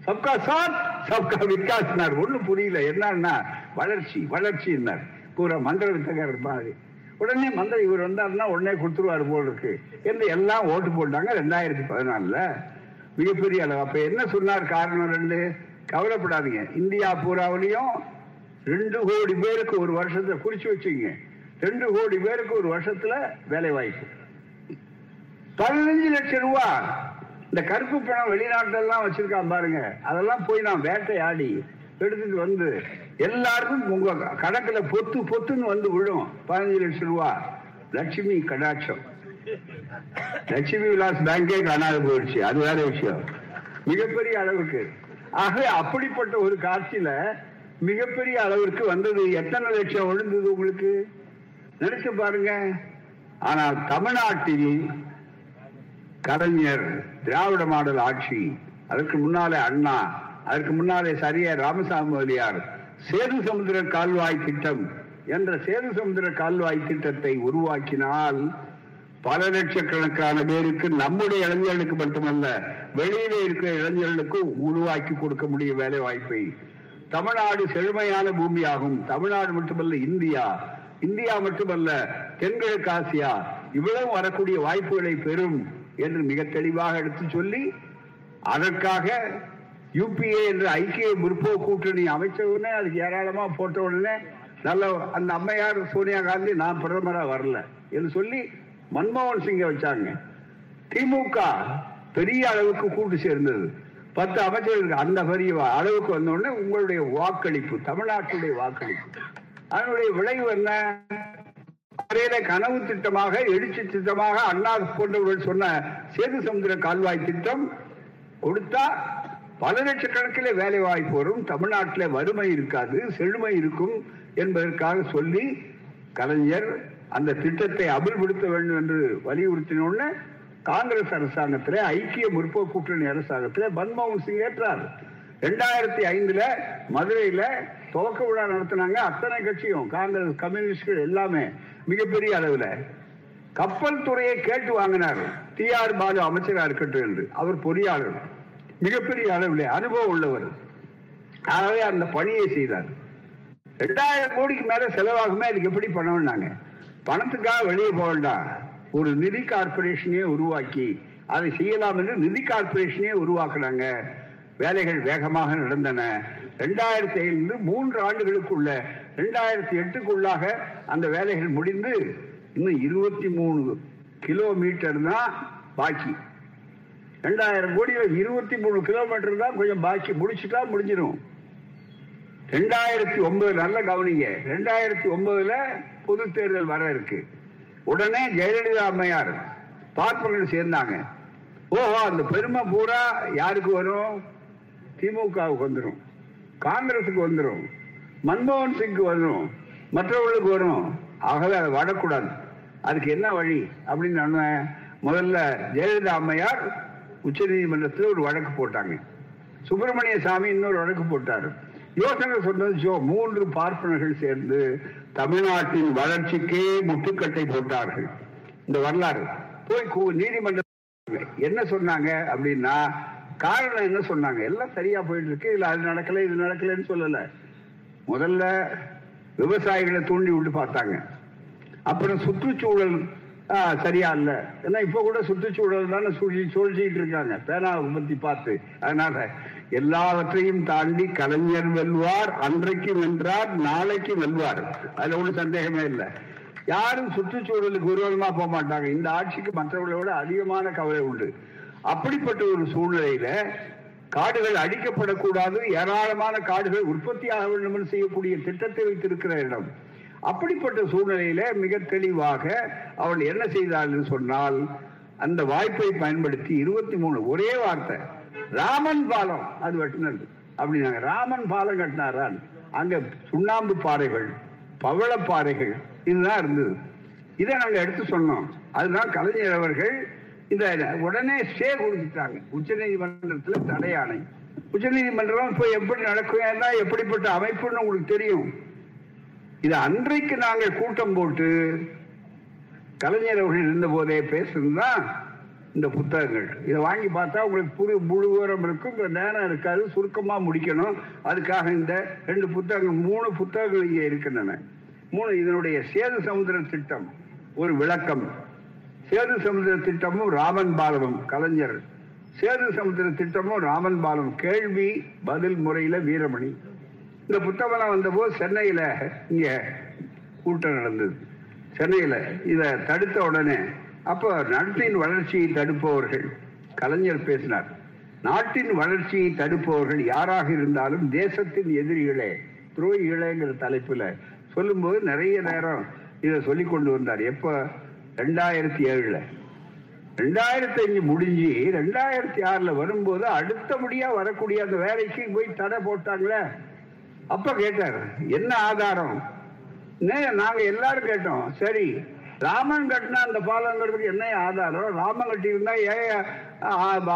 சப்கா சாத் சப்கா விகாஸ்னார் ஒண்ணும் புரியல. என்னன்னா வளர்ச்சி வளர்ச்சின்னார். பூரா மந்திர வித்தகர் மாதிரி. உடனே மந்திரம் இவர் வந்தாருன்னா உடனே கொடுத்துருவாரு போல் இருக்கு. என்று எல்லாம் ஓட்டு போட்டாங்க ரெண்டாயிரத்தி பதினாலுல. மிகப்பெரிய அளவு. அப்ப என்ன சொன்னார் காரணம் ரெண்டு? கவலைப்படாதீங்க. இந்தியா பூராவிலையும் ரெண்டு கோடி பேருக்கு ஒரு வருஷத்துல குறிச்சு வச்சுங்க ரெண்டு கோடி பேருக்கு ஒரு வருஷத்துல வேலை வாய்ப்பு பதினஞ்சு லட்சம் ரூபா இந்த கருப்பு பணம் வெளிநாட்டெல்லாம் வச்சிருக்கான் பாருங்க. அதெல்லாம் போய் நான் வேட்டையாடி. எடுத்துட்டு வந்து எல்லாருக்கும் உங்க கணக்குல பொத்து பொத்துன்னு வந்து விழும். பதினஞ்சு லட்சம் ரூபா லட்சுமி கடாட்சம். லட்சுமி விலாஸ் பேங்கே காணாது போயிடுச்சு. அது வேற விஷயம். மிகப்பெரிய அளவுக்கு. ஆக அப்படிப்பட்ட ஒரு காட்சியில மிகப்பெரிய அளவிற்கு வந்தது. எத்தனை லட்சம் விழுந்தது உங்களுக்கு? நினைச்சு பாருங்க. ஆனால் தமிழ்நாட்டில் கலைஞர் திராவிட மாடல் ஆட்சி. அதற்கு முன்னாலே அண்ணா அதற்கு முன்னாலே சரியா ராமசாமி முதலியார் சேது சமுத்திர கால்வாய் திட்டம் என்ற சேது சமுத்திர கால்வாய் திட்டத்தை உருவாக்கினால் பல லட்சக்கணக்கான பேருக்கு நம்முடைய இளைஞர்களுக்கு மட்டுமல்ல வெளியிலே இருக்கிற இளைஞர்களுக்கு உருவாக்கி கொடுக்க முடியும் வேலை வாய்ப்பை தமிழ்நாடு செழுமையான பூமியாகும். தமிழ்நாடு மட்டுமல்ல இந்தியா. இந்தியா மட்டுமல்ல தென்கிழக்கு ஆசியா. இவ்வளவு வரக்கூடிய வாய்ப்புகளை பெறும் என்று மிக தெளிவாக எடுத்து சொல்லி அதற்காக யூபிஏ என்ற ஐக்கிய முற்போக்கு கூட்டணி அமைச்ச உடனே அதுக்கு ஏராளமா போட்ட உடனே நல்ல அந்த அம்மையார் சோனியா காந்தி நான் பிரதமரா வரல என்று சொல்லி மன்மோகன் சிங்கை வச்சாங்க. திமுக பெரிய அளவுக்கு கூட்டு சேர்ந்தது. பத்து அமைச்சர்கள் அந்த பெரிய அளவுக்கு வந்த உடனே உங்களுடைய வாக்களிப்பு தமிழ்நாட்டுடைய வாக்களிப்பு. அதனுடைய விளைவு என்ன? வரையில கனவு திட்டமாக எழுச்சி திட்டமாக அண்ணா போன்றவர்கள் சொன்ன சேது சமுதிர கால்வாய் திட்டம் கொடுத்தா பல லட்சக்கணக்கில் வேலை வாய்ப்பு வரும். தமிழ்நாட்டில் வறுமை இருக்காது செழுமை இருக்கும் என்பதற்காக சொல்லி கலைஞர் அந்த திட்டத்தை அமல்படுத்த வேண்டும் என்று வலியுறுத்தின காங்கிரஸ் அரசாங்கத்தில் ஐக்கிய முற்போக்கு கூட்டணி அரசாங்கத்தில் மன்மோகன் சிங் ஏற்றார். ரெண்டாயிரத்தி ஐந்துல மதுரையில துவக்க விழா நடத்தினாங்க அத்தனை கட்சியும் காங்கிரஸ் கம்யூனிஸ்ட்கள் எல்லாமே. மிகப்பெரிய அளவுல கப்பல் துறையை கேட்டு வாங்கினார். டி ஆர் பாலு அமைச்சரா இருக்கட்டும் என்று. அவர் பொறியாளர். மிகப்பெரிய அளவில் அனுபவம் உள்ளவர். ஆகவே அந்த பணியை செய்தார். ரெண்டாயிரம் கோடிக்கு மேல செலவாகுமே அதுக்கு எப்படி பண்ணணும்னாங்க பணத்துக்காக வெளியே போக வேண்டாம். ஒரு நிதி கார்பரேஷனே உருவாக்கி அதை செய்யலாம் என்று நிதி கார்பரேஷனே உருவாக்குனாங்க. வேலைகள் வேகமாக நடந்தன. ரெண்டாயிரத்தி ஐந்து மூன்று ஆண்டுகளுக்குள்ள ரெண்டாயிரத்தி எட்டுக்குள்ளாக அந்த வேலைகள் முடிந்து இன்னும் இருபத்தி மூணு கிலோமீட்டர் தான் பாக்கி. ரெண்டாயிரம் கோடி இருபத்தி மூணு கிலோமீட்டர் தான் கொஞ்சம் பாக்கி. முடிச்சுட்டா முடிஞ்சிடும் ரெண்டாயிரத்தி ஒன்பது நல்ல கவனிங்க. ரெண்டாயிரத்தி ஒன்பதுல பொது தேர்தல் வர இருக்கு. உடனே ஜெயலலிதா அம்மையார் பார்ப்பனர்கள் சேர்ந்தாங்க. ஓஹோ அந்த பெருமை பூரா யாருக்கு வரும்? திமுகவுக்கு வந்துடும் காங்கிரசுக்கு வந்துடும் மன்மோகன் சிங்க்கு வரும் மற்றவர்களுக்கு வரும் ஆகவே அதை வரக்கூடாது அதுக்கு என்ன வழி அப்படின்னு நான் முதல்ல ஜெயலலிதா அம்மையார் உச்ச நீதிமன்றத்தில் ஒரு வழக்கு போட்டாங்க. சுப்பிரமணிய சாமி இன்னொரு வழக்கு போட்டார். யோசனை சொன்னது ஜோ மூன்று பார்ப்பனர்கள் சேர்ந்து தமிழ்நாட்டின் வளர்ச்சிக்கே முட்டுக்கட்டை போட்டார்கள். இந்த வரலாறு. போய் கு- நீதிமன்ற என்ன சொன்னாங்க அப்படின்னா காரணம் என்ன சொன்னாங்க? எல்லாம் சரியா போயிட்டு இருக்கு. இல்ல அது நடக்கல இது நடக்கலன்னு சொல்லல. முதல்ல விவசாயிகளை தூண்டி விட்டு பார்த்தாங்க. அப்புறம் சுற்றுச்சூழல் ஆ, சரியா இல்ல. ஏன்னா இப்ப கூட சுற்றுச்சூழல் தானே சூழ்ச்சி சூழ்ச்சிட்டு இருக்காங்க. பேனா பத்தி பார்த்து. அதனால எல்லாவற்றையும் தாண்டி கலைஞர் வெல்வார் அன்றைக்கு வென்றார் நாளைக்கு வெல்வார். அதுல ஒன்றும் சந்தேகமே இல்லை. யாரும் சுற்றுச்சூழலுக்கு விரோதமா போக மாட்டாங்க. இந்த ஆட்சிக்கு மற்றவர்களை விட அதிகமான கவலை உண்டு. அப்படிப்பட்ட ஒரு சூழ்நிலையில காடுகள் அழிக்கப்படக்கூடாது ஏராளமான காடுகள் உற்பத்தியாக வேண்டும் என்று செய்யக்கூடிய திட்டத்தை வைத்திருக்கிற இடம். அப்படிப்பட்ட சூழ்நிலையில மிக தெளிவாக அவள் என்ன செய்தாள் என்று சொன்னால் அந்த வாய்ப்பை பயன்படுத்தி இருபத்தி மூணு ஒரே வார்த்தை ராமன் பாலம் அது வெட்டினது. அப்படின்னாங்க ராமன் பாலம் கட்டினாரான் அங்க சுண்ணாம்பு பாறைகள் பவள பாறைகள் இதுதான் இருந்தது. இதை நாங்கள் எடுத்து சொன்னோம். அதுதான் கலைஞர் அவர்கள் இந்த உடனே ஸ்டே கொடுத்துட்டாங்க உச்ச நீதிமன்றத்துல தடை ஆணை உச்ச நீதிமன்றம் இப்போ எப்படி நடக்கும்? எப்படிப்பட்ட அமைப்புன்னு உங்களுக்கு தெரியும். இது அன்றைக்கு நாங்கள் கூட்டம் போட்டு கலைஞர் அவர்கள் இருந்த போதே பேசுனதுதான் இந்த புத்தகங்கள். இதை வாங்கி பார்த்தா உங்களுக்கு புது முழு விவரம் இருக்கும். நேரம் இருக்காது. சுருக்கமாக முடிக்கணும். அதுக்காக இந்த ரெண்டு புத்தகங்கள் மூணு புத்தகங்கள் இங்கே இருக்கின்றன. மூணு இதனுடைய சேது சமுத்திர திட்டம். ஒரு விளக்கம். சேது சமுதிர திட்டமும் ராமன் பாலமும் கலைஞர். சேது சமுத்திர திட்டமும் ராமன் பாலம் கேள்வி பதில் முறையில வீரமணி. இந்த புத்தகம் வந்தபோது சென்னையில இங்க கூட்டம் நடந்தது. சென்னையில இத தடுத்த உடனே அப்போ நாட்டின் வளர்ச்சியை தடுப்பவர்கள் கலைஞர் பேசினார். நாட்டின் வளர்ச்சியை தடுப்பவர்கள் யாராக இருந்தாலும் தேசத்தின் எதிரிகளே துரோகிகளேங்கிற தலைப்புல சொல்லும்போது நிறைய நேரம் இதை சொல்லி கொண்டு வந்தார். எப்போ? ரெண்டாயிரத்தி ஏழுல. ரெண்டாயிரத்தி அஞ்சு முடிஞ்சு ரெண்டாயிரத்தி ஆறுல வரும்போது அடுத்தபடியா வரக்கூடிய அந்த வேலைக்கு போய் தடை போட்டாங்களே. அப்ப கேட்டார் என்ன ஆதாரம்? நாங்க எல்லாரும் கேட்டோம். சரி ராமன் கட்டினா அந்த பாலங்கிறதுக்கு என்ன ஆதாரம்? ராமன் கட்டி இருந்தா ஏன்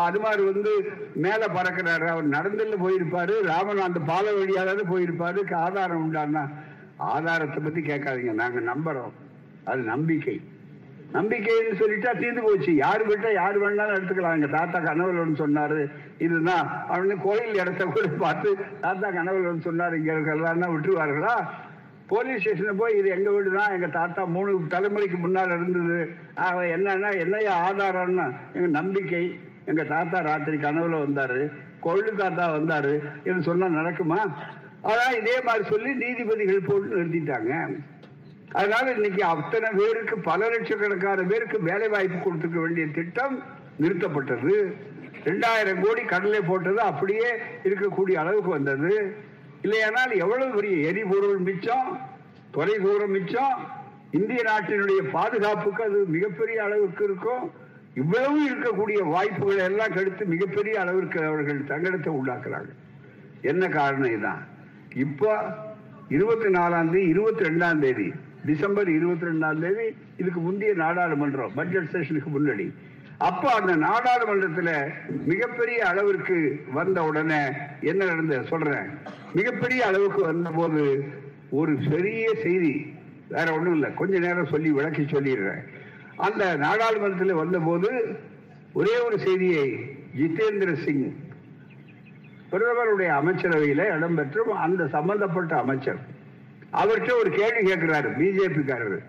அதுமாரி வந்து மேல பறக்கிறாரு. அவர் நடந்துல போயிருப்பாரு. ராமன் அந்த பாலம் வழியாக போயிருப்பாரு. ஆதாரம் உண்டானா? ஆதாரத்தை பத்தி கேட்காதீங்க. நாங்க நம்புறோம். அது நம்பிக்கை. நம்பிக்கைன்னு சொல்லிட்டா தீர்ந்து போச்சு. யாரு விட்டா யாரு வேணாலும் எடுத்துக்கலாம். எங்க தாத்தா கனவுலன்னு சொன்னாரு. இதுதான் அவனு கோயில் இடத்த கூட பார்த்து தாத்தா கனவுலன்னு சொன்னாரு. இங்க இருக்கலாம் விட்டுருவார்களா? போலீஸ் ஸ்டேஷன்ல போய் இது எங்க வீடு தான் எங்க தாத்தா மூணு தலைமுறைக்கு முன்னால் இருந்தது. என்னன்னா என்னையா ஆதாரம்னா எங்க நம்பிக்கை. எங்க தாத்தா ராத்திரி கனவுல வந்தாரு. கொள்ளு தாத்தா வந்தாரு. இது சொன்னா நடக்குமா? அதான் இதே மாதிரி சொல்லி நீதிபதிகள் போட்டு நிறுத்திட்டாங்க. அதனால இன்னைக்கு அத்தனை பேருக்கு பல லட்சக்கணக்கான பேருக்கு வேலை வாய்ப்பு கொடுத்துக்க வேண்டிய திட்டம் நிறுத்தப்பட்டது. ரெண்டாயிரம் கோடி கடலை போட்டது அப்படியே இருக்கக்கூடிய அளவுக்கு வந்தது. இல்லையானால் எவ்வளவு பெரிய எரிபொருள் மிச்சம் தொலை தூரம் மிச்சம் இந்திய நாட்டினுடைய பாதுகாப்புக்கு அது மிகப்பெரிய அளவுக்கு இருக்கும். இவ்வளவு இருக்கக்கூடிய வாய்ப்புகளை எல்லாம் கெடுத்து மிகப்பெரிய அளவிற்கு அவர்கள் தங்கடத்தை உண்டாக்குறாங்க. என்ன காரணம் இதான் இப்போ இருபத்தி நாலாம் தேதி இருபத்தி ரெண்டாம் தேதி டிசம்பர் இருபத்தி ரெண்டாம் தேதி இதுக்கு முந்தைய நாடாளுமன்றம் பட்ஜெட் செஷனுக்கு முன்னாடி. அப்ப அந்த நாடாளுமன்றத்தில் மிகப்பெரிய அளவிற்கு வந்த உடனே என்ன நடந்த சொல்றேன். மிகப்பெரிய அளவுக்கு வந்த போது ஒரு பெரிய செய்தி வேற ஒண்ணும் இல்லை கொஞ்ச நேரம் சொல்லி விளக்கி சொல்லிடுறேன். அந்த நாடாளுமன்றத்தில் வந்த போது ஒரே ஒரு செய்தியை ஜிதேந்திர சிங் பிரதமருடைய அமைச்சரவையில இடம்பெற்றும் அந்த சம்பந்தப்பட்ட அமைச்சர் அவர்கிட்ட ஒரு கேள்வி கேட்கிறாரு பிஜேபிக்காரர்.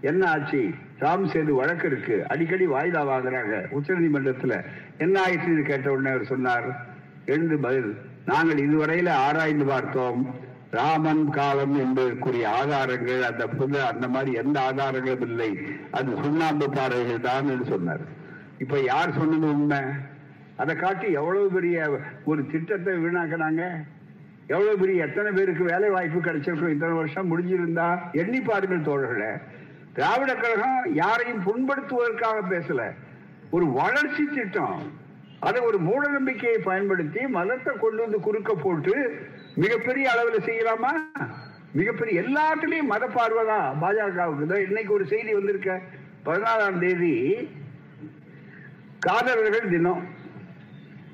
என்ன ஆச்சு? ராம் சேது வழக்கு இருக்கு. அடிக்கடி வாய்தா வாங்குறாங்க. உச்ச நீதிமன்றத்தில் என்ன ஆயிடுச்சு கேட்ட உடனே அவர் சொன்னார் எழுந்து பதில். நாங்கள் இதுவரையில ஆராய்ந்து பார்த்தோம். ராமன் காலம் என்பதற்குரிய ஆதாரங்கள் அந்த புது அந்த மாதிரி எந்த ஆதாரங்களும் இல்லை. அது சுண்ணாம்பு பாறைகள் தான் என்று சொன்னார். இப்ப யார் சொன்னது உண்மை? அதை காட்டி எவ்வளவு பெரிய ஒரு திட்டத்தை வீணாக்கினாங்க? எவ்வளவு பெரிய எத்தனை பேருக்கு வேலை வாய்ப்பு கிடைச்சிருக்கும் இத்தனை வருஷம் முடிஞ்சிருந்தா? எண்ணி பாருங்கள் தோழர்களே. திராவிட கழகம் யாரையும் புண்படுத்துவதற்காக பேசல. ஒரு வளர்ச்சி திட்டம். அதை ஒரு மூட நம்பிக்கையை பயன்படுத்தி மதத்தை கொண்டு வந்து குறுக்க போட்டு மிகப்பெரிய அளவில் செய்யலாமா? மிகப்பெரிய எல்லாத்துலயும் மத பார்வைதான் பாஜகவுக்கு தான் இன்னைக்கு ஒரு செய்தி வந்திருக்க. பதினாலாம் தேதி காதலர்கள் தினம்.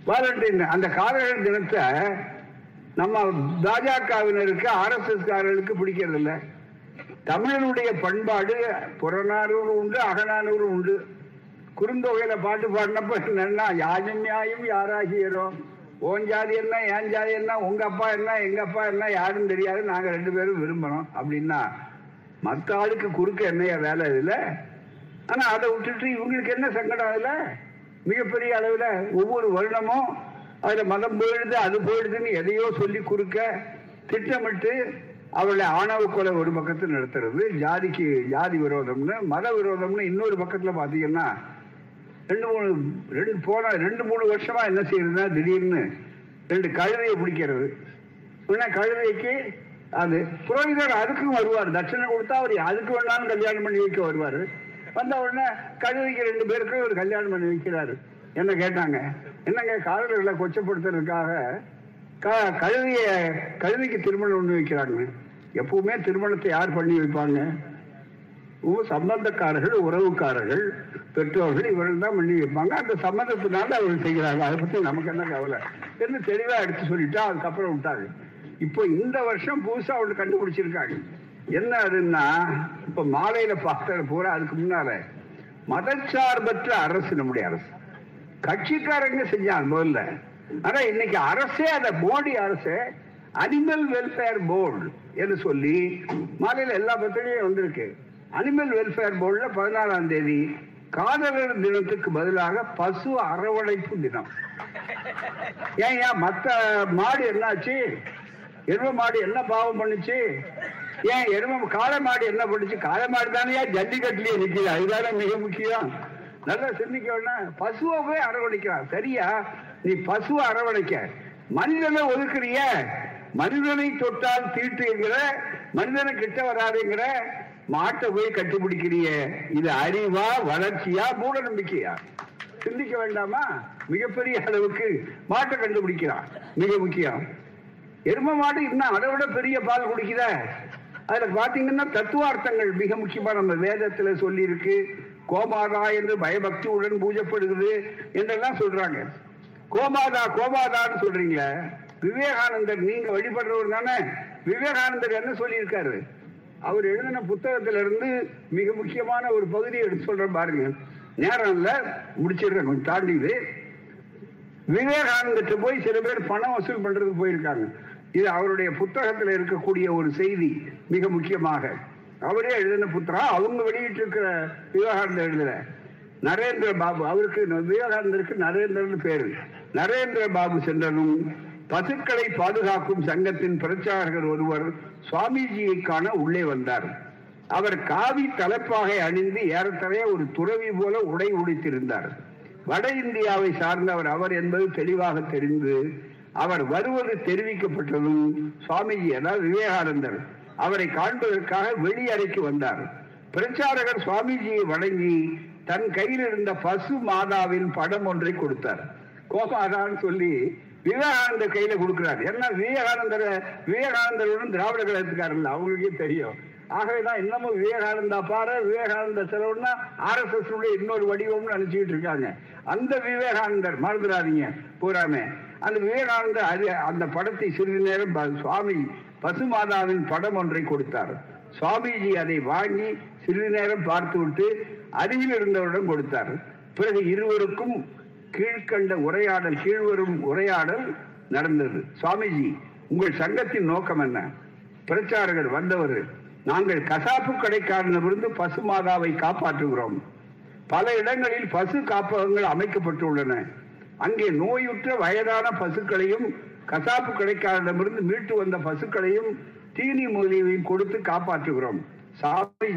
வாலண்டைன் அந்த காதலர்கள் தினத்தை நம்ம பாஜகவினருக்கு ஆர் எஸ் எஸ் காரர்களுக்கு பிடிக்கிறது இல்லை தமிழனுடைய பண்பாடு புறநானூறு உண்டு அகநானூறு உண்டு. குறுந்தொகையில பாட்டு பாடினப்ப என்னன்னா யாஜம் நியாயம் யாராகியரோ ஓன் ஜாதி என்ன ஏன் ஜாதி என்ன உங்க அப்பா என்ன எங்க அப்பா என்ன யாரும் தெரியாது. நாங்க ரெண்டு பேரும் விரும்புறோம் அப்படின்னா மற்ற ஆளுக்கு குறுக்க என்னையா வேலை இதுல ஆனா அதை விட்டுட்டு இவங்களுக்கு என்ன சங்கடம் அதுல? மிகப்பெரிய அளவுல ஒவ்வொரு வருடமும் அதுல மதம் போயிடுது அது போயிடுதுன்னு எதையோ சொல்லி குறுக்க திட்டமிட்டு அவளை ஆணவ கொலை ஒரு பக்கத்தில் நடத்துறது. ஜாதிக்கு ஜாதி விரோதம்னு மத விரோதம்னு இன்னொரு பக்கத்துல பாத்தீங்கன்னா ரெண்டு மூணு ரெண்டு போன ரெண்டு மூணு வருஷமா என்ன செய்யறதுன்னா திடீர்னு ரெண்டு கழுதையை பிடிக்கிறது. உடனே கழுதைக்கு அது புரோகிதர் அதுக்கும் வருவார். தட்சணை கொடுத்தா அவர் அதுக்கு வேணாலும் கல்யாணம் பண்ணி வைக்க வருவார். வந்த உடனே கழுதைக்கு ரெண்டு பேருக்கும் ஒரு கல்யாணம் பண்ணி வைக்கிறாரு. என்ன கேட்டாங்க? என்னங்க காதலர்களை கொச்சப்படுத்துறதுக்காக கழுவிய கழுவிக்கு திருமணம் ஒன்று வைக்கிறாங்க எப்பவுமே திருமணத்தை யார் பண்ணி வைப்பாங்க? சம்பந்தக்காரர்கள் உறவுக்காரர்கள் பெற்றோர்கள் இவர்கள் தான் பண்ணி வைப்பாங்க. அந்த சம்பந்தத்தினால அவர்கள் செய்கிறாங்க. அதை பத்தி நமக்கு என்ன கவலை? என்று தெளிவா எடுத்து சொல்லிட்டா அதுக்கப்புறம் விட்டாங்க. இப்போ இந்த வருஷம் புதுசா ஒன்று கண்டுபிடிச்சிருக்காங்க. என்ன அதுன்னா இப்ப மாலையில பார்த்த பூரா அதுக்கு முன்னால. மதச்சார்பற்ற அரசு நம்முடைய அரசு. கட்சிக்காரங்க செஞ்சாங்க முதல்ல. ஆனா இன்னைக்கு அரசே அந்த மோடி அரசு அனிமல் வெல்ஃபேர் போர்டு என்று சொல்லி மாலையில் எல்லா பத்திரிகையும் வந்திருக்கு. அனிமல் வெல்ஃபேர் போர்டுல பதினாலாம் தேதி காதலர் தினத்துக்கு பதிலாக பசு அரவணைப்பு தினம். ஏன் ஏன் மத்த மாடு என்னாச்சு? எரும மாடு என்ன பாவம் பண்ணுச்சு? ஏன் எரும காளை மாடு என்ன பண்ணுச்சு? காளை மாடு தானே ஜல்லிக்கட்டுலயே நிக்குது. அதுதானே மிக முக்கியம். நல்லா சிந்திக்க வேணாம் பசுவை போய் அரவணைக்கிறான் சரியா? நீ பசுவை அரவணைக்க. மனிதனை ஒதுக்குறிய. மனிதனை தொட்டால் தீட்டுங்கிற மனிதனை கிட்ட வராதுங்கிற மாட்டை போய் கட்டுப்பிடிக்கிறிய. இது அறிவா வளர்ச்சியா மூட நம்பிக்கையா சிந்திக்க வேண்டாமா? மிகப்பெரிய அளவுக்கு மாட்டை கண்டுபிடிக்கிறான். மிக முக்கியம். எரும மாடு இன்னும் அதை விட பெரிய பால் குடிக்குத? அதுல பாத்தீங்கன்னா தத்துவார்த்தங்கள் மிக முக்கியமா நம்ம வேதத்துல சொல்லி இருக்கு கோமாதா என்று பயபக்தியுடன் பூஜைப்படுகிறது என்றெல்லாம் சொல்றாங்க. கோமாதா கோமாதான்னு சொல்றீங்களே விவேகானந்தர் நீங்க வழிபடுறவர் தானே? விவேகானந்தர் என்ன சொல்லியிருக்காரு? அவர் எழுதின புத்தகத்துல இருந்து மிக முக்கியமான ஒரு பகுதியை எடுத்து சொல்றேன் பாருங்க. நேரம் இல்ல முடிச்சிடுறேன் கொஞ்சம் தாண்டிது விவேகானந்தர்கிட்ட போய் சில பேர் பணம் வசூல் பண்றதுக்கு போயிருக்காங்க. இது அவருடைய புத்தகத்தில் இருக்கக்கூடிய ஒரு செய்தி மிக முக்கியமாக. அவரே எழுதின புத்தகம். அவங்க வெளியிட்டு இருக்கிற விவேகானந்தர் எழுதுற நரேந்திர பாபு அவருக்கு விவேகானந்தருக்கு நரேந்திரன் பேரு. நரேந்திர பாபு சென்றனும் பசுக்களை பாதுகாக்கும் சங்கத்தின் பிரச்சாரகர் ஒருவர் சுவாமிஜியை காண உள்ளே வந்தார். அவர் காவி தலைப்பாகை அணிந்து ஏறத்தறைய ஒரு துறவி போல உடை உடித்திருந்தார். வட இந்தியாவை சார்ந்தவர் அவர் என்பது தெளிவாக தெரிந்து அவர் வருவது தெரிவிக்கப்பட்டதும் சுவாமிஜி அதாவது விவேகானந்தர் அவரை காண்பதற்காக வெளியறைக்கு வந்தார். பிரச்சாரகர் சுவாமிஜியை வணங்கி தன் கையில் இருந்த பசு மாதாவின் படம் ஒன்றை கொடுத்தார். கோமாதான்னு சொல்லி விவேகானந்தர் கையில கொடுக்கிறார். ஏன்னா விவேகானந்தர் விவேகானந்தருடன் திராவிட கழகத்துக்காரர்கள் அவங்களுக்கே தெரியும். ஆகவேதான் இன்னமும் விவேகானந்தா பாரு விவேகானந்த செலவுன்னா ஆர் எஸ் எஸ் இன்னொரு வடிவம்னு நினைச்சுக்கிட்டு இருக்காங்க. அந்த விவேகானந்தர் மறந்துடாதீங்க பூராமே அந்த விவேகானந்தர் அது அந்த படத்தை சிறிது நேரம் சுவாமி பசுமாதாவின் படம் ஒன்றை கொடுத்தார். சுவாமிஜி அதை வாங்கி சிறிது நேரம் பார்த்துவிட்டு அருகில் இருந்தவரிடம் கொடுத்தார். பிறகு இருவருக்கும் கீழ்கண்ட உரையாடல் கீழ்வரும் உரையாடல் நடந்தது. சுவாமிஜி உங்கள் சங்கத்தின் நோக்கம் என்ன? பிரச்சாரகர் வந்தவர் நாங்கள் கசாப்பு கடைக்காரனிடமிருந்து பசுமாதாவை காப்பாற்றுகிறோம். பல இடங்களில் பசு காப்பகங்கள் அமைக்கப்பட்டுள்ளன. அங்கே நோயுற்ற வயதான பசுக்களையும் கசாப்பு கடைக்காரரிடமிருந்து மீட்டு வந்த பசுக்களையும் தீனி மூலியையும் கொடுத்து காப்பாற்றுகிறோம். சாமி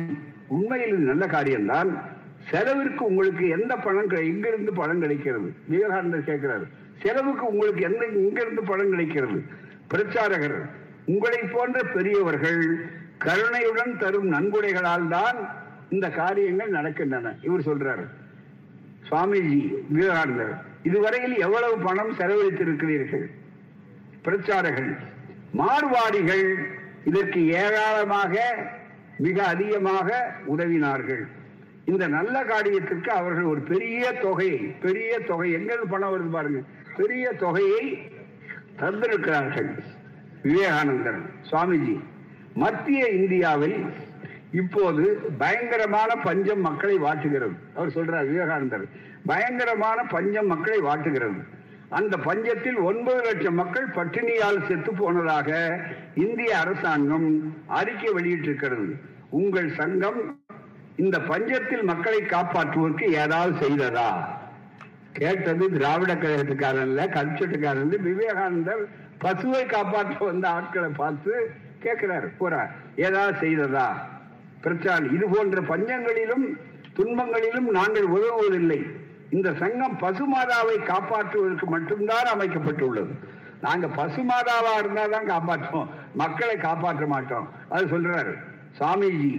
உண்மையில் நல்ல காரியம்தான். செலவிற்கு உங்களுக்கு எந்த பணம் இங்கிருந்து எங்கிருந்து பணம் கிடைக்கிறது. விவேகானந்தர் கேட்கிறார் செலவுக்கு உங்களுக்கு எந்த இங்கிருந்து பணம் கிடைக்கிறது? பிரச்சாரகர் உங்களை போன்ற பெரியவர்கள் கருணையுடன் தரும் நன்கொடைகளால் தான் இந்த காரியங்கள் நடக்கின்றன. இவர் சொல்றாரு. சுவாமிஜி விவேகானந்தர் இதுவரையில் எவ்வளவு பணம் செலவழித்திருக்கிறீர்கள்? பிரச்சாரர்கள் மார்வாடிகள் இதற்கு ஏராளமாக மிக அதிகமாக உதவினார்கள். இந்த நல்ல காரியத்திற்கு அவர்கள் ஒரு பெரிய தொகையை பெரிய தொகை. எங்கிருந்து பணம் வருது பாருங்க. பெரிய தொகையை தந்திருக்கிறார்கள். விவேகானந்தர் சுவாமிஜி. மத்திய இந்தியாவில் இப்போது பயங்கரமான பஞ்சம் மக்களை வாட்டுகிறது அவர் சொல்றார் விவேகானந்தர் பயங்கரமான பஞ்சம் மக்களை வாட்டுகிறது அந்த பஞ்சத்தில் ஒன்பது லட்சம் மக்கள் பட்டினியால் செத்து போனதாக இந்திய அரசாங்கம் அறிக்கை வெளியிட்டிருக்கிறது. உங்கள் சங்கம் இந்த பஞ்சத்தில் மக்களை காப்பாற்றுவதற்கு ஏதாவது செய்ததா? கேட்டது திராவிட கழகத்துக்காரன்ல கல்ச்சட்டுக்காரன் விவேகானந்தர் பசுவை காப்பாற்ற வந்த ஆட்களை பார்த்து கேட்கிறார். போறா ஏதாவது செய்ததா? பிரச்சாரம். இது போன்ற பஞ்சங்களிலும் துன்பங்களிலும் நாங்கள் உதவுவதில்லை. இந்த சங்கம் பசுமாதாவை காப்பாற்றுவதற்கு மட்டும்தான் அமைக்கப்பட்டுள்ளது. நாங்க பசுமாதாவா இருந்தா தான் காப்பாற்றுவோம். மக்களை காப்பாற்ற மாட்டோம். அது சொல்றாரு சாமிஜி.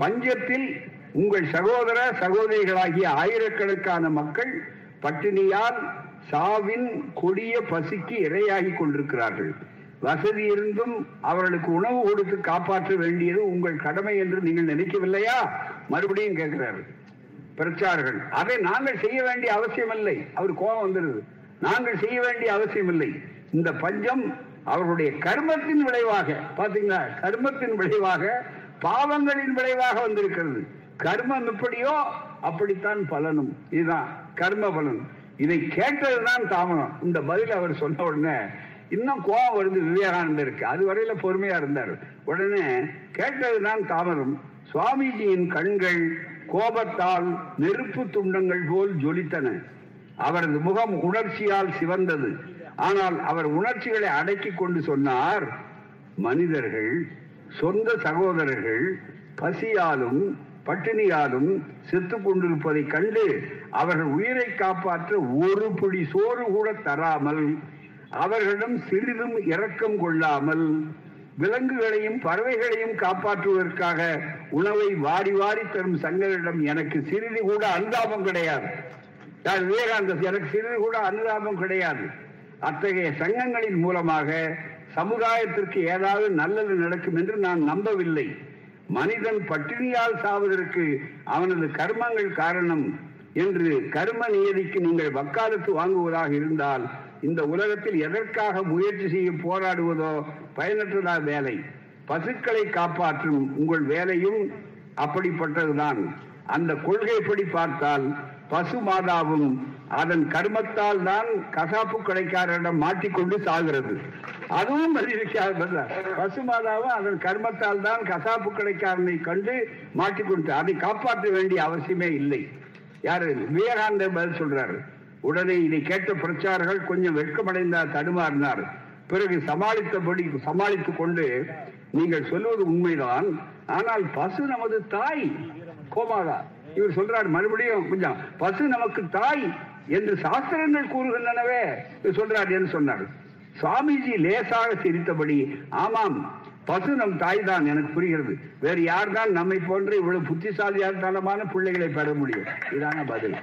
பஞ்சத்தில் உங்கள் சகோதர சகோதரிகளாகிய ஆயிரக்கணக்கான மக்கள் பட்டினியால் சாவின் கொடிய பசிக்கு இரையாகி கொண்டிருக்கிறார்கள். வசதி இருந்தும் அவர்களுக்கு உணவு கொடுத்து காப்பாற்ற வேண்டியது உங்கள் கடமை என்று நீங்கள் நினைக்கவில்லையா? மறுபடியும் கேட்கிறார்கள் பிரச்சார்கள் அதை நாங்கள் செய்ய வேண்டிய அவசியம் இல்லை அவர் கோபம் வந்துருது நாங்கள் செய்ய வேண்டிய அவசியம் இல்லை இந்த பஞ்சம் அவர்களுடைய கர்மத்தின் விளைவாக பாத்தீங்களா கர்மத்தின் விளைவாக பாவங்களின் விளைவாக வந்திருக்கிறது. கர்மம் எப்படியோ அப்படித்தான் பலனும். இதுதான் கர்ம பலன். இதை கேட்டதுதான் தாமதம். இந்த பதில் அவர் சொன்ன உடனே இன்னும் கோபம் வருது விவேகானந்தருக்கு அது வரையில பொறுமையா இருந்தார். உடனே கேட்டதுதான் தாமதம். சுவாமிஜியின் கண்கள் கோபத்தால் நெருப்பு துண்டங்கள் போல் ஜொலித்தன. அவரது முகம் உணர்ச்சியால் சிவந்தது. ஆனால் அவர் உணர்ச்சிகளை அடக்கிக் கொண்டு சொன்னார் மனிதர்கள் சொந்த சகோதரர்கள் பசியாலும் பட்டினியாலும் செத்துக் கொண்டிருப்பதை கண்டு அவர்கள் உயிரை காப்பாற்ற ஒரு பிடி சோறு கூட தராமல் அவர்களிடம் சிறிதும் இரக்கம் கொள்ளாமல் விலங்குகளையும் பறவைகளையும் காப்பாற்றுவதற்காக உணவை வாரி வாரி தரும் சங்கரிடம் எனக்கு சிறிது கூட அனுதாபம் கிடையாது. நான் விவேகானந்த எனக்கு சிறிது கூட அனுதாபம் கிடையாது. அத்தகைய சங்கங்களின் மூலமாக சமுதாயத்திற்கு ஏதாவது நல்லது நடக்கும் என்று நான் நம்பவில்லை. மனிதன் பட்டினியால் சாவதற்கு அவனது கர்மங்கள் காரணம் என்று கர்ம நியதிக்கு நீங்கள் வக்காலத்து வாங்குவதாக இருந்தால் இந்த உலகத்தில் எதற்காக முயற்சி செய்ய போராடுவதோ பயனற்றதா வேலை. பசுக்களை காப்பாற்றும் உங்கள் வேலையும் அப்படிப்பட்டதுதான். அந்த கொள்கைப்படி பார்த்தால் பசு மாதாவும் அதன் கர்மத்தால் தான் கசாப்பு கடைக்காரரிடம் மாட்டிக்கொண்டு சாகிறது. அதுவும் பசு மாதாவும் அதன் கர்மத்தால் தான் கசாப்பு கடைக்காரனை கண்டு மாட்டிக்கொண்டு அதை காப்பாற்ற வேண்டிய அவசியமே இல்லை. யாரு? விவேகானந்தர் பதில் சொல்றாரு. உடனே இதை கேட்ட பிரச்சாரர்கள் கொஞ்சம் வெட்கமடைந்தார் தடுமாறினார். பிறகு சமாளித்தபடி சமாளித்துக் கொண்டு நீங்கள் சொல்வது உண்மைதான் ஆனால் பசு நமது தாய். கோமாதா இவர் சொல்றார் மறுபடியும் கொஞ்சம் பசு நமக்கு தாய் என்று சாஸ்திரங்கள் கூறுகின்றனவே. இவர் சொல்றார் என்று சொன்னார். சுவாமிஜி லேசாக சிரித்தபடி ஆமாம் பசு நம் தாய் தான் எனக்கு புரிகிறது. வேறு யார் தான் நம்மை போன்ற இவ்வளவு புத்திசாலித்தனமான பிள்ளைகளை பெற முடியும்? இதான பதில்.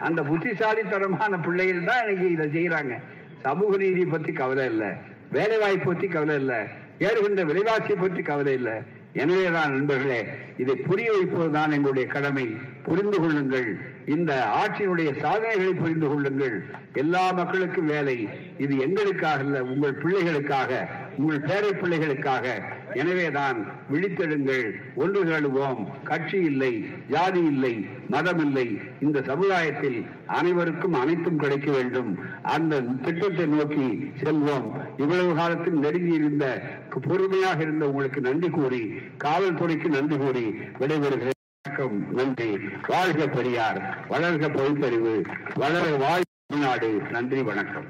அந்த புத்திசாலித்தனமான பிள்ளைகள் தான் எனக்கு இதை செய்யறாங்க சமூக நீதி பத்தி கவலை இல்லை. வேலை வாய்ப்பு பத்தி கவலை இல்லை. ஏறுகின்ற விலைவாசியை பற்றி கவலை இல்லை. எனவேதான் நண்பர்களே இதை புரிய வைப்பதுதான் எங்களுடைய கடமை. புரிந்து கொள்ளுங்கள். இந்த ஆட்சியினுடைய சாதனைகளை புரிந்து கொள்ளுங்கள். எல்லா மக்களுக்கும் வேலை. இது எங்களுக்காக அல்ல உங்கள் பிள்ளைகளுக்காக உங்கள் பேரை பிள்ளைகளுக்காக. எனவேதான் விழித்தெழுங்கள் ஒன்று கேளுவோம். கட்சி இல்லை ஜாதி இல்லை மதம் இல்லை. இந்த சமுதாயத்தில் அனைவருக்கும் அனைத்தும் கிடைக்க வேண்டும். அந்த திட்டத்தை நோக்கி செல்வோம். இவ்வளவு காலத்தில் நெருங்கி இருந்த பொறுமையாக இருந்த உங்களுக்கு நன்றி கூறி காவல்துறைக்கு நன்றி கூறி விடைபெறுகிறேன். நன்றி. வாழ்க பெரியார். வளர்க பொதுப்பறிவு வளர வாழ் நாடு. நன்றி வணக்கம்.